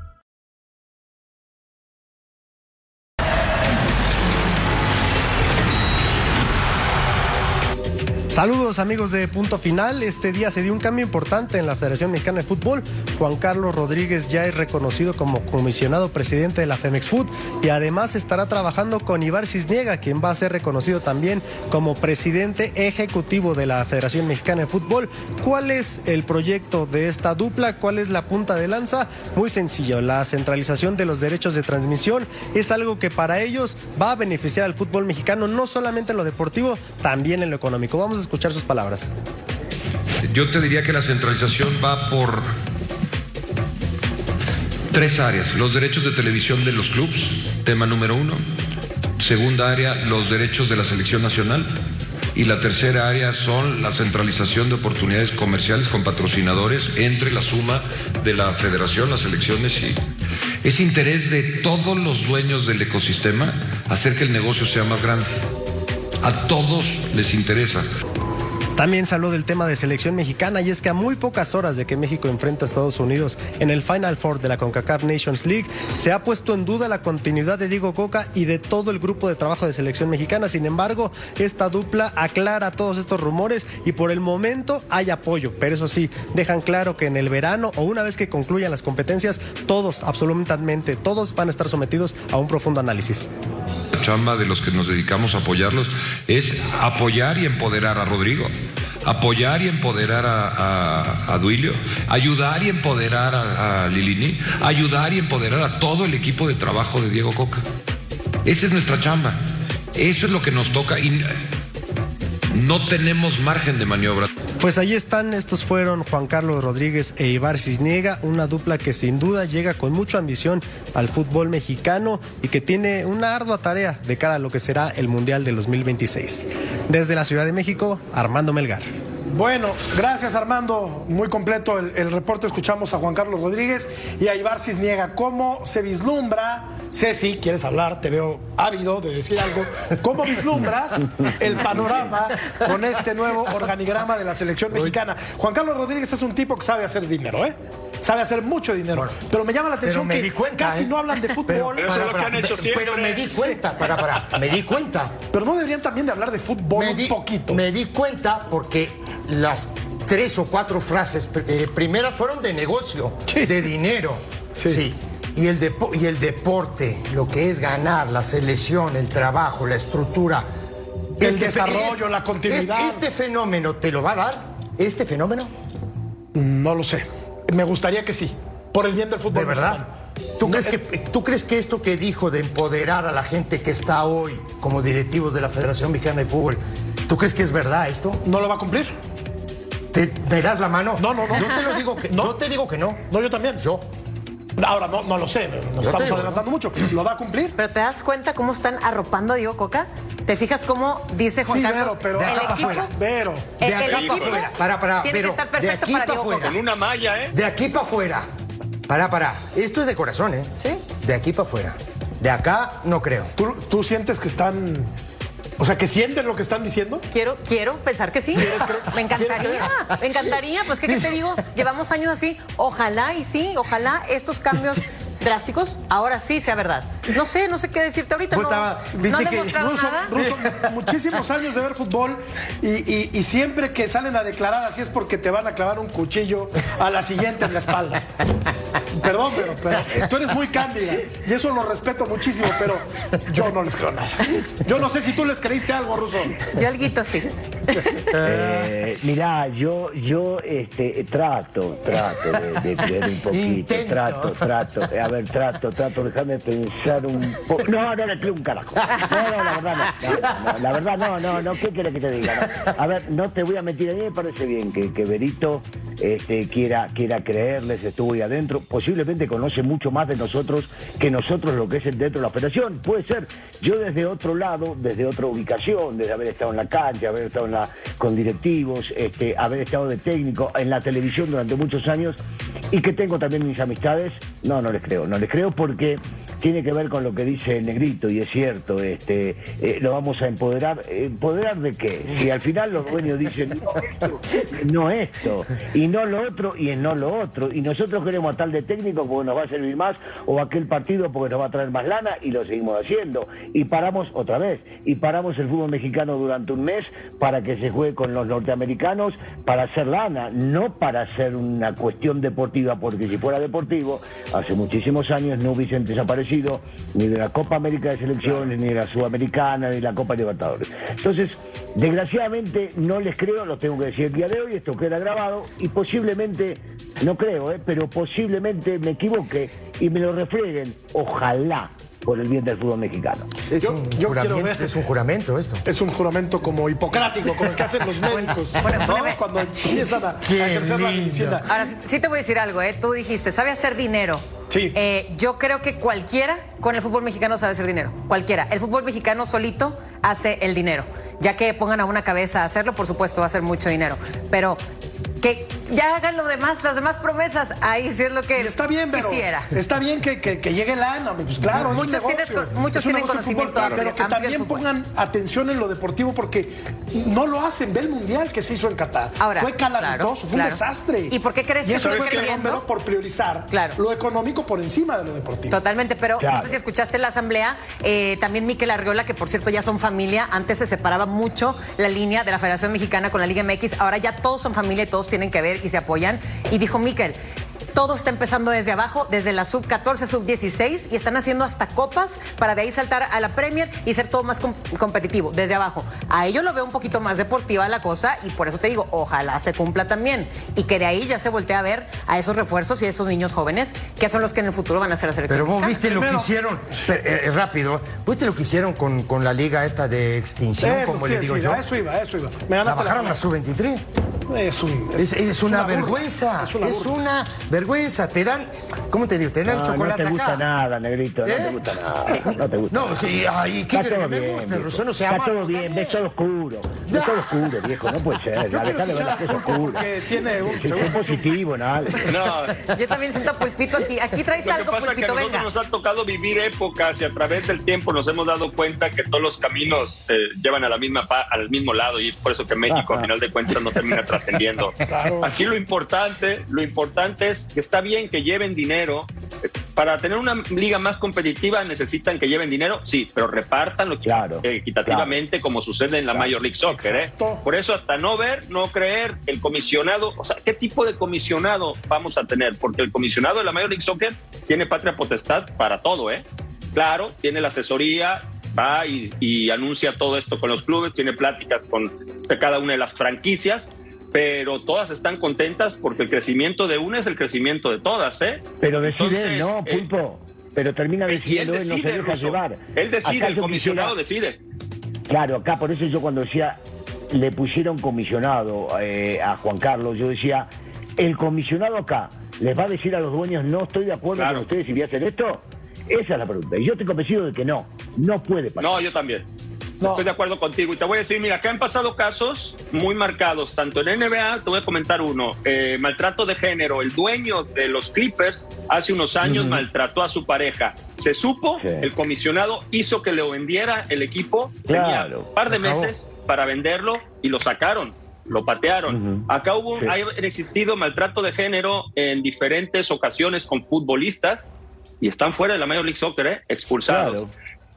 A: Saludos amigos de Punto Final. Este día se dio un cambio importante en la Federación Mexicana de Fútbol. Juan Carlos Rodríguez ya es reconocido como comisionado presidente de la Femex Food y además estará trabajando con Ibar Cisniega, quien va a ser reconocido también como presidente ejecutivo de la Federación Mexicana de Fútbol. ¿Cuál es el proyecto de esta dupla? ¿Cuál es la punta de lanza? Muy sencillo, la centralización de los derechos de transmisión es algo que para ellos va a beneficiar al fútbol mexicano no solamente en lo deportivo, también en lo económico. Vamos escuchar sus palabras.
I: Yo te diría que la centralización va por tres áreas. Los derechos de televisión de los clubes, tema número uno. Segunda área, los derechos de la selección nacional. Y la tercera área son la centralización de oportunidades comerciales con patrocinadores entre la suma de la federación, las elecciones y es interés de todos los dueños del ecosistema hacer que el negocio sea más grande. A todos les interesa.
J: También se habló del tema de selección mexicana y es que a muy pocas horas de que México enfrenta a Estados Unidos en el Final Four de la CONCACAF Nations League, se ha puesto en duda la continuidad de Diego Coca y de todo el grupo de trabajo de selección mexicana. Sin embargo, esta dupla aclara todos estos rumores y por el momento hay apoyo, pero eso sí, dejan claro que en el verano o una vez que concluyan las competencias, todos, absolutamente todos van a estar sometidos a un profundo análisis.
I: Chamba de los que nos dedicamos a apoyarlos es apoyar y empoderar a Rodrigo, apoyar y empoderar a, Duilio, ayudar y empoderar a, a Lilini, ayudar y empoderar a todo el equipo de trabajo de Diego Coca. Esa es nuestra chamba. Eso es lo que nos toca no tenemos margen de maniobra.
J: Pues ahí están, estos fueron Juan Carlos Rodríguez e Ibar Cisniega, una dupla que sin duda llega con mucha ambición al fútbol mexicano y que tiene una ardua tarea de cara a lo que será el Mundial del 2026. Desde la Ciudad de México, Armando Melgar.
A: Bueno, gracias Armando. Muy completo el, el, reporte. Escuchamos a Juan Carlos Rodríguez y a Ibar Cisniega. ¿Cómo se vislumbra? Ceci, ¿quieres hablar? Te veo ávido de decir algo. ¿Cómo vislumbras el panorama con este nuevo organigrama de la selección mexicana? Juan Carlos Rodríguez es un tipo que sabe hacer dinero, ¿eh? Sabe hacer mucho dinero. pero me llama la atención
G: me
A: que
G: di cuenta,
A: casi
G: ¿eh?
A: no hablan de fútbol.
G: Pero, para, para, pero me di cuenta, para, para, me di cuenta.
A: Pero no deberían también de hablar de fútbol
G: me di,
A: un poquito.
G: Me di cuenta porque las tres o cuatro frases eh, primeras fueron de negocio, sí. de dinero. Sí. sí. Y, el depo y el deporte, lo que es ganar, la selección, el trabajo, la estructura.
A: El este desarrollo, la continuidad.
G: Este fenómeno te lo va a dar? ¿Este fenómeno?
A: No lo sé. Me gustaría que sí. Por el bien del fútbol.
G: ¿De verdad? ¿Tú, crees que, ¿Tú crees que esto que dijo de empoderar a la gente que está hoy como directivos de la Federación Mexicana de Fútbol, ¿tú crees que es verdad esto?
A: ¿No lo va a cumplir?
G: ¿Te, ¿Me das la mano?
A: No, no, no.
G: Yo te lo digo que no. Yo te digo que no.
A: No, yo también.
G: Yo.
A: Ahora, no, no lo sé, nos estamos digo, adelantando mucho. ¿Lo va a cumplir?
F: Pero te das cuenta cómo están arropando a Diego Coca. ¿Te fijas cómo dice Juan
A: sí,
F: Carlos?
A: Vero, pero
G: de
A: el
G: acá
A: equipo,
G: afuera.
A: Vero.
G: De acá
F: el
G: para
F: equipo
G: afuera. Para, para,
F: tiene
G: pero
F: que estar
G: de
F: perfecto
G: aquí
F: para
G: para
F: Diego
G: afuera.
F: Coca.
E: Con una malla, ¿eh?
G: De aquí para afuera. Para, para. Esto es de corazón, ¿eh?
F: Sí.
G: De aquí para afuera. De acá no creo.
A: ¿Tú, ¿Tú sientes que están o sea, que sienten lo que están diciendo.
F: Quiero, quiero pensar que sí. Me encantaría, me encantaría. Pues, ¿qué, ¿qué, te digo? Llevamos años así. Ojalá y sí, ojalá estos cambios drásticos ahora sí sea verdad. No sé, no sé qué decirte ahorita. No, no demostrado
A: Ruso,
F: nada.
A: Ruso, muchísimos años de ver fútbol y, y, y, siempre que salen a declarar así es porque te van a clavar un cuchillo a la siguiente en la espalda. Perdón, pero, pero tú eres muy cándida y eso lo respeto muchísimo, pero yo no les creo nada. Yo no sé si tú les creíste algo, Ruso.
F: Yo alguito sí.
D: Eh, mirá, yo, yo este, trato, trato de, de un poquito,
G: Intento.
D: trato, trato. A ver, trato, trato, déjame pensar un poco. No, no le creo un carajo. No, no, la verdad no. no, no la verdad no, no, no. ¿Qué quieres que te diga? A ver, no te voy a mentir. A mí me parece bien que, que Berito este, quiera, quiera creerles, estuvo ahí adentro. Posiblemente conoce mucho más de nosotros que nosotros lo que es el dentro de la operación. Puede ser. Yo desde otro lado, desde otra ubicación, desde haber estado en la cancha, haber estado con directivos, este, haber estado de técnico en la televisión durante muchos años y que tengo también mis amistades, no, no les creo. No les creo porque tiene que ver con lo que dice el negrito y es cierto, este, eh, lo vamos a empoderar. ¿Empoderar de qué? Si al final los dueños dicen no esto, no esto, y no lo otro, y no lo otro, y nosotros queremos a tal de técnico porque nos va a servir más, o aquel partido porque nos va a traer más lana, y lo seguimos haciendo. Y paramos otra vez, y paramos el fútbol mexicano durante un mes para que se juegue con los norteamericanos para hacer lana, no para hacer una cuestión deportiva, porque si fuera deportivo, hace muchísimos años no hubiesen desaparecido ni de la Copa América de Selecciones, ni de la Sudamericana, ni de la Copa Libertadores. Entonces, desgraciadamente no les creo, lo tengo que decir el día de hoy, esto queda grabado y posiblemente, no creo, ¿eh? pero posiblemente me equivoque y me lo refrieguen, ojalá por el bien del fútbol mexicano.
G: Es, yo, un, yo juramento, ver, es un juramento esto.
A: Es un juramento como hipocrático, como el que hacen los médicos, bueno, ¿no? Cuando empiezan a, a ejercer la medicina.
F: Ahora, sí te voy a decir algo, ¿eh? Tú dijiste, sabe hacer dinero.
A: Sí.
F: Eh, yo creo que cualquiera con el fútbol mexicano sabe hacer dinero. Cualquiera. El fútbol mexicano solito hace el dinero. Ya que pongan a una cabeza a hacerlo, por supuesto, va a ser mucho dinero. Pero que ya hagan lo demás, las demás promesas. Ahí sí es lo que
A: Y está bien, pero
F: quisiera.
A: está bien que, que, que llegue lana, pues claro, es un
F: Muchos tienen
A: negocio,
F: con- muchos
A: es un
F: tienen
A: negocio de
F: conocimiento
A: fútbol,
F: amplio-
A: pero que también pongan atención en lo deportivo porque no lo hacen. Ve el mundial que se hizo en Qatar.
F: Ahora,
A: fue calamitoso,
F: claro,
A: fue
F: claro.
A: un desastre.
F: ¿Y por qué crees
A: y
F: que
A: eso
F: estoy
A: fue
F: creyendo?
A: Por priorizar
F: Claro.
A: lo económico por encima de lo deportivo.
F: Totalmente, pero
A: Claro.
F: no sé si escuchaste la asamblea, eh, también Miquel Arriola, que por cierto ya son familia, antes se separaba mucho la línea de la Federación Mexicana con la Liga MX, ahora ya todos son familia y todos tienen que ver y se apoyan. Y dijo Miquel, todo está empezando desde abajo, desde la sub 14, sub 16 y están haciendo hasta copas para de ahí saltar a la Premier y ser todo más com- competitivo, desde abajo. A ello lo veo un poquito más deportiva la cosa y por eso te digo, ojalá se cumpla también y que de ahí ya se voltee a ver a esos refuerzos y a esos niños jóvenes que son los que en el futuro van a ser la selección.
G: Pero vos viste lo que hicieron, pero, eh, rápido, ¿viste lo que hicieron con, con la liga esta de extinción,
A: Eh,
G: como
A: lo
G: le digo
A: decir,
G: yo?
A: eso iba, eso iba. Me
G: La bajaron
A: la
G: a sub-23.
A: Es, un,
G: Es, es una, vergüenza,
A: Es una
G: es una vergüenza. Te dan, ¿cómo te digo? Te dan
D: No,
G: chocolate
D: no te gusta
G: acá.
D: nada, negrito, no
G: ¿Eh?
D: te gusta nada. No te gusta.
G: No, que- ay, ¿qué
D: Está
G: querés que
D: todo
G: me
D: bien,
G: guste,
D: viejo.
G: Russo? No se
D: Está todo bien, ves todo oscuro. Ves todo oscuro, viejo, no puede ser. Dejá de ver las cosas oscuras.
A: tiene un
D: Sí, sé positivo, nada.
E: No,
F: Yo también siento pulpito aquí. Aquí traes
E: Lo que
F: algo,
E: es que a
F: pulpito,
E: nosotros nos ha tocado vivir épocas y a través del tiempo nos hemos dado cuenta que todos los caminos eh, llevan a la misma pa- al mismo lado y es por eso que México, a final de cuentas, no termina trascendiendo. Aquí lo importante, lo importante es que está bien que lleven dinero. Para tener una liga más competitiva necesitan que lleven dinero, sí, pero repártanlo equitativamente como sucede en la Major League Soccer. ¿eh? Por eso hasta no ver, no creer, el comisionado, o sea, ¿qué tipo de comisionado vamos a tener? Porque el comisionado de la Major League Soccer tiene patria potestad para todo, ¿eh? Claro, tiene la asesoría, va y, y anuncia todo esto con los clubes, tiene pláticas con cada una de las franquicias, pero todas están contentas porque el crecimiento de una es el crecimiento de todas, ¿eh?
D: Pero decide
E: Entonces,
D: él, no,
E: eh,
D: Pulpo. Pero termina
E: y él
D: decidiendo él, no se deja llevar.
E: Él decide, el comisionado
D: quisiera-
E: decide.
D: Claro, acá por eso yo cuando decía le pusieron comisionado eh, a Juan Carlos, yo decía, el comisionado acá les va a decir a los dueños no estoy de acuerdo con ustedes si voy a hacer esto. Esa es la pregunta. Y yo estoy convencido de que no, no puede pasar.
E: No, yo también. Estoy de acuerdo contigo. Y te voy a decir, mira, acá han pasado casos muy marcados, tanto en NBA, te voy a comentar uno, eh, maltrato de género. El dueño de los Clippers hace unos años maltrató a su pareja. Se supo, el comisionado hizo que le vendiera el equipo. Tenía
D: Claro.
E: un par de
D: Acabó.
E: meses para venderlo y lo sacaron. Lo patearon. Acá hubo,
D: Sí.
E: hay existido maltrato de género en diferentes ocasiones con futbolistas y están fuera de la Major League Soccer, ¿eh? expulsados.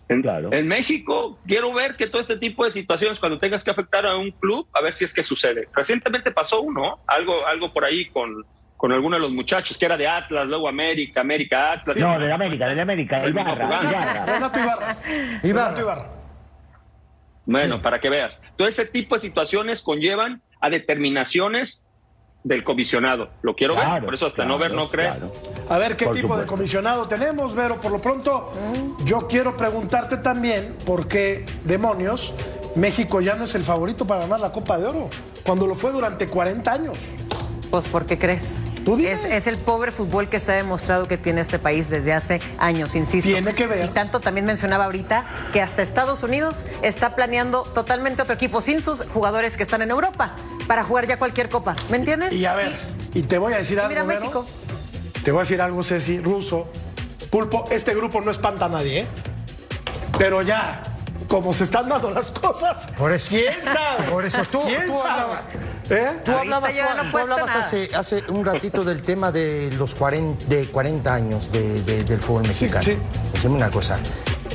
E: En, en México, quiero ver que todo este tipo de situaciones, cuando tengas que afectar a un club, a ver si es que sucede. Recientemente pasó uno, algo, algo por ahí con, con alguno de los muchachos, que era de Atlas, luego América, América, Atlas.
D: No, de América, de América, Ibarra. Ibarra.
A: Renato Ibarra. Renato Ibarra.
E: Bueno, para que veas. Todo ese tipo de situaciones conllevan a determinaciones del comisionado. Lo quiero ver,
A: Claro,
E: por eso hasta no ver, no creer.
A: A ver qué
E: Por
A: tipo de comisionado tenemos, Vero. Por lo pronto, yo quiero preguntarte también por qué demonios México ya no es el favorito para ganar la Copa de Oro, cuando lo fue durante 40 años.
F: Pues, ¿por qué crees? Es, es el pobre fútbol que se ha demostrado que tiene este país desde hace años, insisto.
A: Tiene que ver.
F: Y tanto también mencionaba ahorita que hasta Estados Unidos está planeando totalmente otro equipo sin sus jugadores que están en Europa para jugar ya cualquier copa. ¿Me entiendes?
A: Y a ver, y te voy a decir algo,
F: mira. México.
A: Te voy a decir algo, Ceci, ruso. Pulpo, este grupo no espanta a nadie, ¿eh? Pero ya, como se están dando las cosas,
G: Por eso.
A: ¿quién sabe?
G: Por eso tú,
A: ¿Quién
G: tú
A: sabe? ¿Eh?
G: Tú hablabas,
F: no
G: tú hablabas hace, hace un ratito del tema de los 40, de 40 años de- de- del fútbol mexicano.
A: sí.
G: Decime una cosa.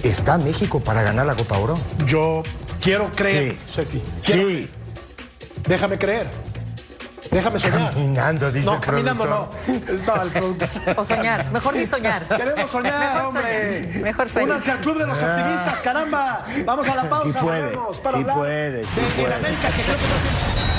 G: ¿Está México para ganar la Copa Oro?
A: Yo quiero creer, Ceci. Quiero creer. Déjame creer. Déjame soñar.
G: Caminando, dice
A: No,
G: el
A: caminando no.
G: productor.
A: No, el productor.
F: O soñar. Mejor ni soñar.
A: Queremos soñar,
F: Mejor
A: hombre.
F: soñar. Mejor soñar.
A: Únanse al club de los optimistas, caramba. Vamos a la pausa,
D: Sí puede,
A: volvemos para
D: sí
A: hablar
D: puede, sí
A: de
D: puede.
A: América, que creo que no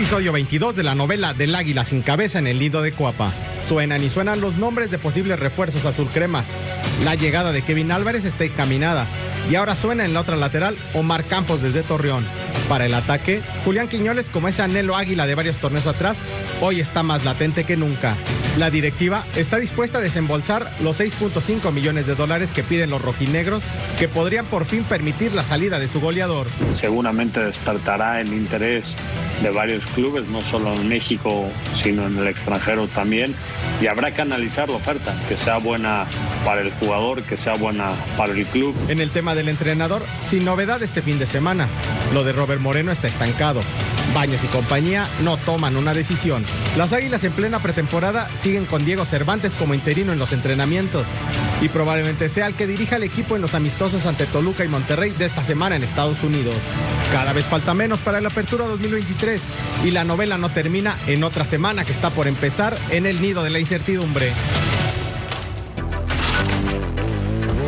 K: Episodio 22 de la novela Del Águila sin cabeza en el nido de Cuapa. Suenan y suenan los nombres de posibles refuerzos azul cremas. La llegada de Kevin Álvarez está encaminada. Y ahora suena en la otra lateral Omar Campos desde Torreón. Para el ataque, Julián Quiñoles, como ese anhelo águila de varios torneos atrás, hoy está más latente que nunca. La directiva está dispuesta a desembolsar los 6.5 millones de dólares que piden los rojinegros, que podrían por fin permitir la salida de su goleador.
L: Seguramente despertará el interés de varios clubes, no solo en México, sino en el extranjero también. Y habrá que analizar la oferta, que sea buena para el jugador, que sea buena para el club.
K: En el tema del entrenador, sin novedad este fin de semana. Lo de Robert Moreno está estancado. Baños y compañía no toman una decisión. Las Águilas en plena pretemporada siguen con Diego Cervantes como interino en los entrenamientos y probablemente sea el que dirija al equipo en los amistosos ante Toluca y Monterrey de esta semana en Estados Unidos. Cada vez falta menos para la apertura 2023 y la novela no termina en otra semana que está por empezar en el nido de la incertidumbre.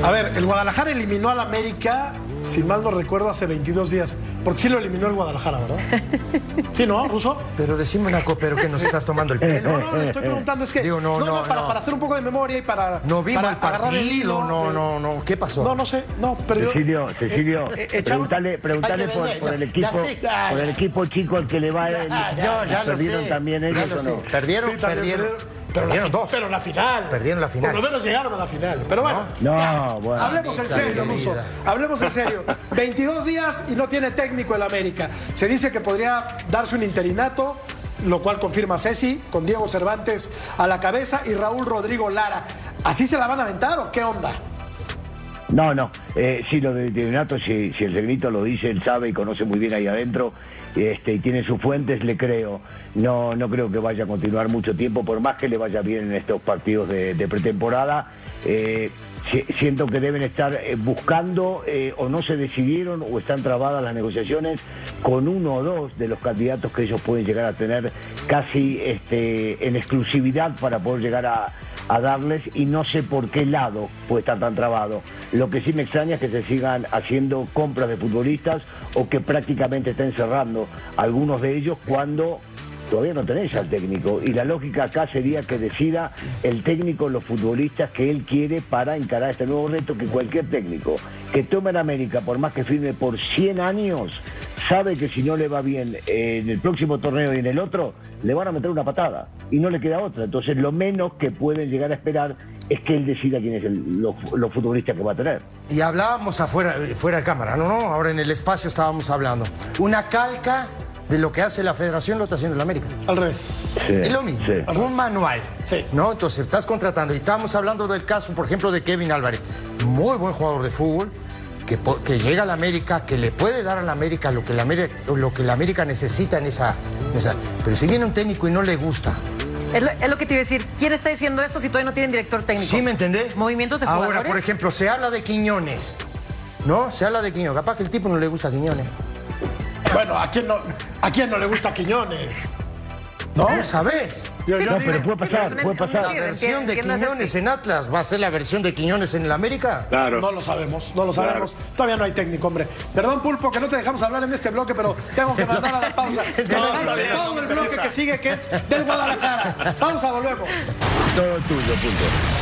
A: A ver, el Guadalajara eliminó al América, si mal no recuerdo, hace 22 días. Porque sí lo eliminó el Guadalajara, ¿verdad? Sí, ¿no, Ruso?
G: Pero decime una cosa, pero que nos estás tomando el pelo.
A: No, no, le estoy preguntando, es que.
G: Digo, no, no,
A: para,
G: no.
A: para hacer un poco de memoria y para.
G: No vimos
A: para
G: el partido,
A: agarrar el hilo,
G: no, no, no. ¿Qué pasó?
A: No, no sé, no, pero.
D: Cecilio, Cecilio,
A: eh, eh,
D: pregúntale,
A: ya,
D: por,
A: ya,
D: por
A: ya,
D: el
A: ya
D: equipo,
A: sé, ya,
D: por el
A: ya.
D: equipo chico al que le va el,
A: Ya,
G: Ya, ya lo
D: perdieron
G: sé.
D: también
G: ya
D: ellos
G: lo
D: o
G: sé.
D: no.
G: Perdieron,
A: Sí, también
G: perdieron.
A: Pero la,
G: dos.
A: pero la final.
G: Perdieron la final.
A: Por lo menos llegaron a la final. Pero bueno.
D: No,
A: ya,
D: bueno.
A: Hablemos en serio. Ruso. Hablemos en serio. 22 días y no tiene técnico el América. Se dice que podría darse un interinato, lo cual confirma Ceci, con Diego Cervantes a la cabeza y Raúl Rodrigo Lara. ¿Así se la van a aventar o qué onda?
D: No, no. Eh, sí, lo del interinato, si, si el Segrito lo dice, él sabe y conoce muy bien ahí adentro este, y tiene sus fuentes, le creo. No, no creo que vaya a continuar mucho tiempo, por más que le vaya bien en estos partidos de, de pretemporada. Eh, si- siento que deben estar eh, buscando eh, o no se decidieron o están trabadas las negociaciones con uno o dos de los candidatos que ellos pueden llegar a tener casi este, en exclusividad para poder llegar a, a darles y no sé por qué lado puede estar tan trabado. Lo que sí me extraña es que se sigan haciendo compras de futbolistas o que prácticamente estén cerrando algunos de ellos cuando todavía no tenés al técnico y la lógica acá sería que decida el técnico los futbolistas que él quiere para encarar este nuevo reto que cualquier técnico que tome en América por más que firme por 100 años sabe que si no le va bien en el próximo torneo y en el otro le van a meter una patada y no le queda otra entonces lo menos que pueden llegar a esperar es que él decida quién es el- los, los futbolistas que va a tener
G: Y hablábamos afuera, fuera de cámara, no, no, ahora en el espacio estábamos hablando. Una calca de lo que hace la federación lo está haciendo la América.
A: Al revés.
G: es lo mismo,
D: sí.
G: un manual. ¿no? Entonces estás contratando. Y estábamos hablando del caso, por ejemplo, de Kevin Álvarez. Muy buen jugador de fútbol, que, llega a la América, que le puede dar a la América lo que la América, lo que la América necesita en esa, en esa- Pero si viene un técnico y no le gusta.
F: Es lo, es lo que te iba a decir. ¿Quién está diciendo eso si todavía no tienen director técnico?
G: ¿Sí me entendés?
F: Movimientos de
G: Ahora,
F: jugadores.
G: por ejemplo, se habla de Quiñones. ¿No? Se habla de Quiñones. Capaz que el tipo no le gusta a Quiñones.
A: Bueno, ¿a quién no, a quién no le gusta Quiñones?
G: ¿No? ¿Sabes?
A: Yo- yo
D: no pero puede pasar puede pasar
G: La versión de Quiñones en Atlas va a ser la versión de Quiñones en el América.
E: Claro.
A: No lo sabemos, no lo sabemos. Todavía no hay técnico, hombre. Perdón, Pulpo, que no te dejamos hablar en este bloque, pero tengo que mandar a la pausa. Todo el bloque que sigue, que es del Guadalajara. Pausa, volvemos.
D: todo tuyo punto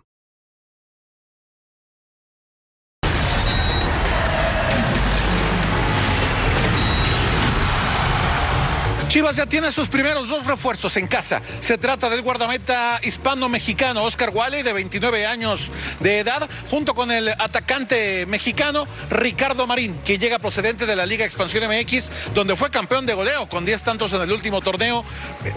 M: Chivas ya tiene sus primeros dos refuerzos en casa. Se trata del guardameta hispano-mexicano Oscar Wally, de 29 años de edad, junto con el atacante mexicano Ricardo Marín, que llega procedente de la Liga Expansión MX, donde fue campeón de goleo con 10 tantos en el último torneo,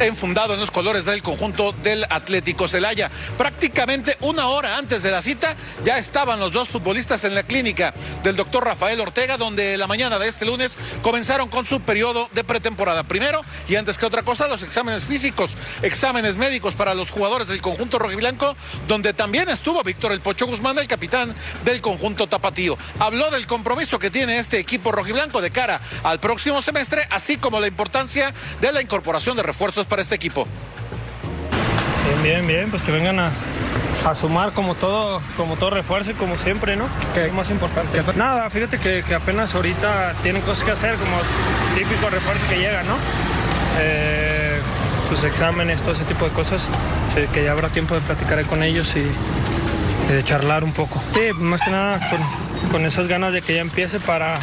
M: enfundado en los colores del conjunto del Atlético Celaya. Prácticamente una hora antes de la cita ya estaban los dos futbolistas en la clínica del doctor Rafael Ortega, donde la mañana de este lunes comenzaron con su periodo de pretemporada. Primero, y antes que otra cosa, los exámenes físicos, exámenes médicos para los jugadores del conjunto rojiblanco, donde también estuvo Víctor El Pocho Guzmán, el capitán del conjunto tapatío. Habló del compromiso que tiene este equipo rojiblanco de cara al próximo semestre, así como la importancia de la incorporación de refuerzos para este equipo.
N: Bien, bien, bien, pues que vengan a, sumar como todo, como todo refuerzo y como siempre, ¿no? Que es más importante. Nada, fíjate que apenas ahorita tienen cosas que hacer, como típico refuerzo que llega, ¿no? Eh, sus exámenes, todo ese tipo de cosas, que ya habrá tiempo de platicar con ellos y, de charlar un poco. Sí, más que nada con esas ganas de que ya empiece para,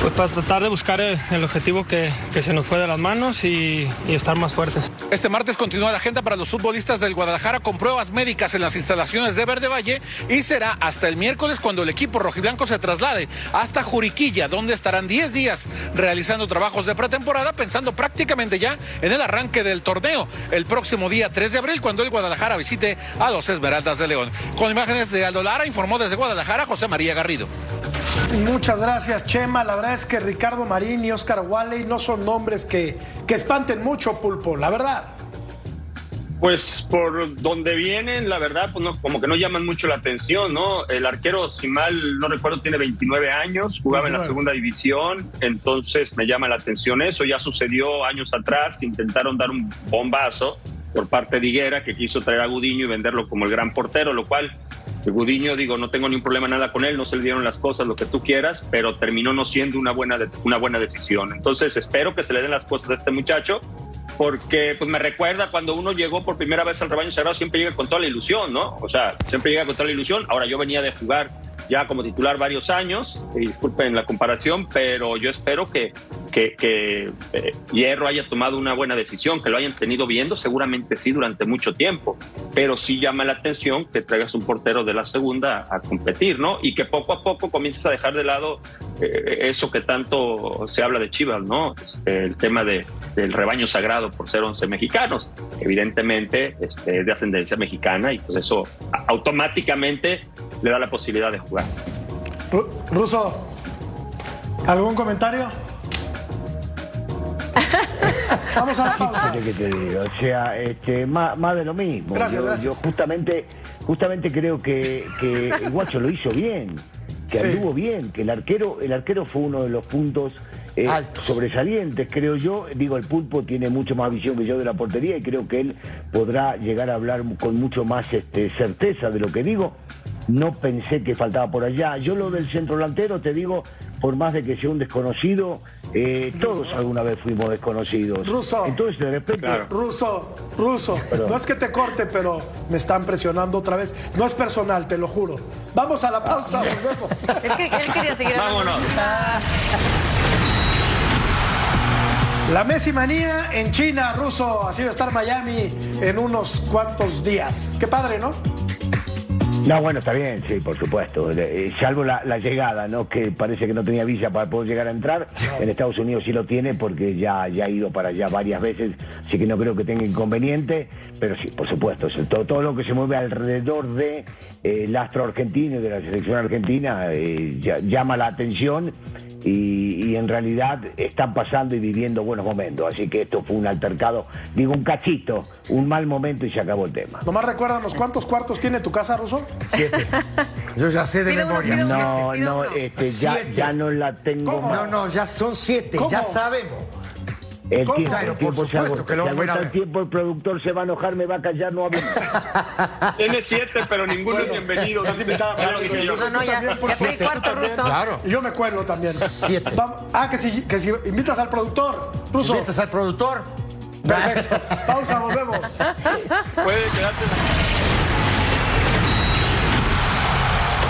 N: pues para tratar de buscar el, el objetivo que, que, se nos fue de las manos y, y, estar más fuertes.
M: Este martes continúa la agenda para los futbolistas del Guadalajara con pruebas médicas en las instalaciones de Verde Valle y será hasta el miércoles cuando el equipo rojiblanco se traslade hasta Juriquilla, donde estarán 10 días realizando trabajos de pretemporada, pensando prácticamente ya en el arranque del torneo el próximo día 3 de abril, cuando el Guadalajara visite a los Esmeraldas de León. Con imágenes de Aldo Lara, informó desde Guadalajara José María Garrido.
A: Muchas gracias, Chema. La verdad es que Ricardo Marín y Oscar Wally no son nombres que, que espanten mucho, Pulpo, la verdad.
E: Pues por donde vienen, la verdad, pues no, como que no llaman mucho la atención, ¿no? El arquero, si mal no recuerdo, tiene 29 años, jugaba 29. en la segunda división, entonces me llama la atención eso. Ya sucedió años atrás que intentaron dar un bombazo por parte de Higuera, que quiso traer a Gudiño y venderlo como el gran portero, lo cual Gudiño, digo, no tengo ningún problema nada con él, no se le dieron las cosas, lo que tú quieras, pero terminó no siendo una buena, una buena decisión. Entonces espero que se le den las cosas a este muchacho, porque pues me recuerda cuando uno llegó por primera vez al rebaño sagrado, siempre llega con toda la ilusión, ¿no? O sea, siempre llega con toda la ilusión. Ahora yo venía de jugar ya como titular varios años, disculpen la comparación, pero yo espero que, que, que eh, Hierro haya tomado una buena decisión, que lo hayan tenido viendo, seguramente sí, durante mucho tiempo, pero sí llama la atención que traigas un portero de la segunda a competir, ¿no? Y que poco a poco comiences a dejar de lado eh, eso que tanto se habla de Chivas, ¿no? Este, el tema de, del rebaño sagrado por ser 11 mexicanos, evidentemente este, de ascendencia mexicana, y pues eso automáticamente le da la posibilidad de jugar.
A: Ruso, ¿algún comentario? Vamos a la pausa.
D: ¿Qué te digo? O sea, este, más, más de lo mismo.
A: Gracias,
D: yo,
A: gracias.
D: yo justamente, justamente creo que, que el Guacho lo hizo bien, que
A: Sí.
D: anduvo bien, que el arquero, el arquero fue uno de los puntos eh, sobresalientes, creo yo. Digo, el pulpo tiene mucho más visión que yo de la portería y creo que él podrá llegar a hablar con mucho más este, certeza de lo que digo. No pensé que faltaba por allá. Yo lo del centro delantero, te digo, por más de que sea un desconocido, eh, todos alguna vez fuimos desconocidos.
A: Ruso.
D: Entonces, de repente,
A: Ruso, Ruso,
D: Perdón.
A: no es que te corte, pero me están presionando otra vez. No es personal, te lo juro. Vamos a la pausa, volvemos.
F: Él, que- él quería seguir hablando.
A: La Messi manía en China, Ruso. Así va a estar Miami en unos cuantos días. Qué padre, ¿no?
D: No, bueno, está bien, sí, por supuesto. Eh, salvo la, la llegada, ¿no? Que parece que no tenía visa para poder llegar a entrar. En Estados Unidos sí lo tiene porque ya, ya ha ido para allá varias veces, así que no creo que tenga inconveniente. Pero sí, por supuesto, es todo, todo lo que se mueve alrededor de eh, el astro argentino y de la selección argentina eh, ya- llama la atención y, y en realidad están pasando y viviendo buenos momentos. Así que esto fue un altercado, digo, un cachito, un mal momento y se acabó el tema.
A: Nomás recuérdanos cuántos cuartos tiene tu casa, Ruso.
G: Siete. Yo ya sé de memoria.
A: uno.
D: No,
G: Siete.
D: no, este, ya, ya no la tengo
G: No,
D: más.
G: no, ya son siete,
A: ¿Cómo?
G: ya sabemos.
D: El
G: ¿Cómo?
D: tiempo,
G: Claro,
D: el
G: por
D: tiempo se
G: supuesto
D: agota.
G: que lo a
D: el tiempo, el productor se va a enojar, me va a callar, no hablo.
E: Tiene siete, pero ninguno es bienvenido.
A: Estás invitado.
E: Ya lo dije yo.
F: No, no, ya,
A: También, por
F: ya pedí
A: siete,
F: cuarto ruso.
G: Claro.
A: Y yo me cuelo también.
G: Siete.
A: Ah, que si, que si invitas al productor, Ruso.
G: ¿Invitas al productor?
A: Perfecto. Pausa, volvemos.
E: Puede quedarse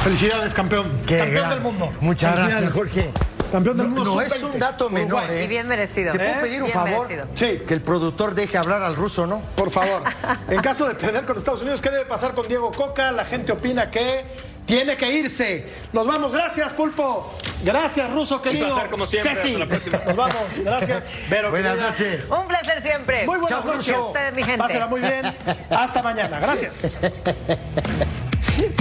A: Felicidades, campeón.
G: Qué
A: campeón
G: gran-
A: del mundo.
G: Muchas gracias, Jorge.
A: Campeón del
G: No,
A: mundo
G: no es
A: sub-20.
G: un dato menor,
A: Uruguay.
G: ¿eh?
F: Y bien merecido.
G: ¿Te puedo
F: ¿Eh?
G: pedir un
F: Bien
G: favor?
F: merecido.
A: Sí.
G: Que el productor deje hablar al ruso, ¿no?
A: Por favor. En caso de perder con Estados Unidos, ¿qué debe pasar con Diego Coca? La gente opina que tiene que irse. Nos vamos. Gracias, Pulpo. Gracias, Ruso querido.
E: placer, como siempre.
A: Ceci.
E: Hasta la próxima.
A: Nos vamos. Gracias. Vero,
G: Buenas
A: querida.
G: noches.
F: Un placer siempre.
A: Muy buenas
G: Chao,
A: noches.
F: Ustedes, mi gente.
A: Pásela muy bien. Hasta mañana. Gracias.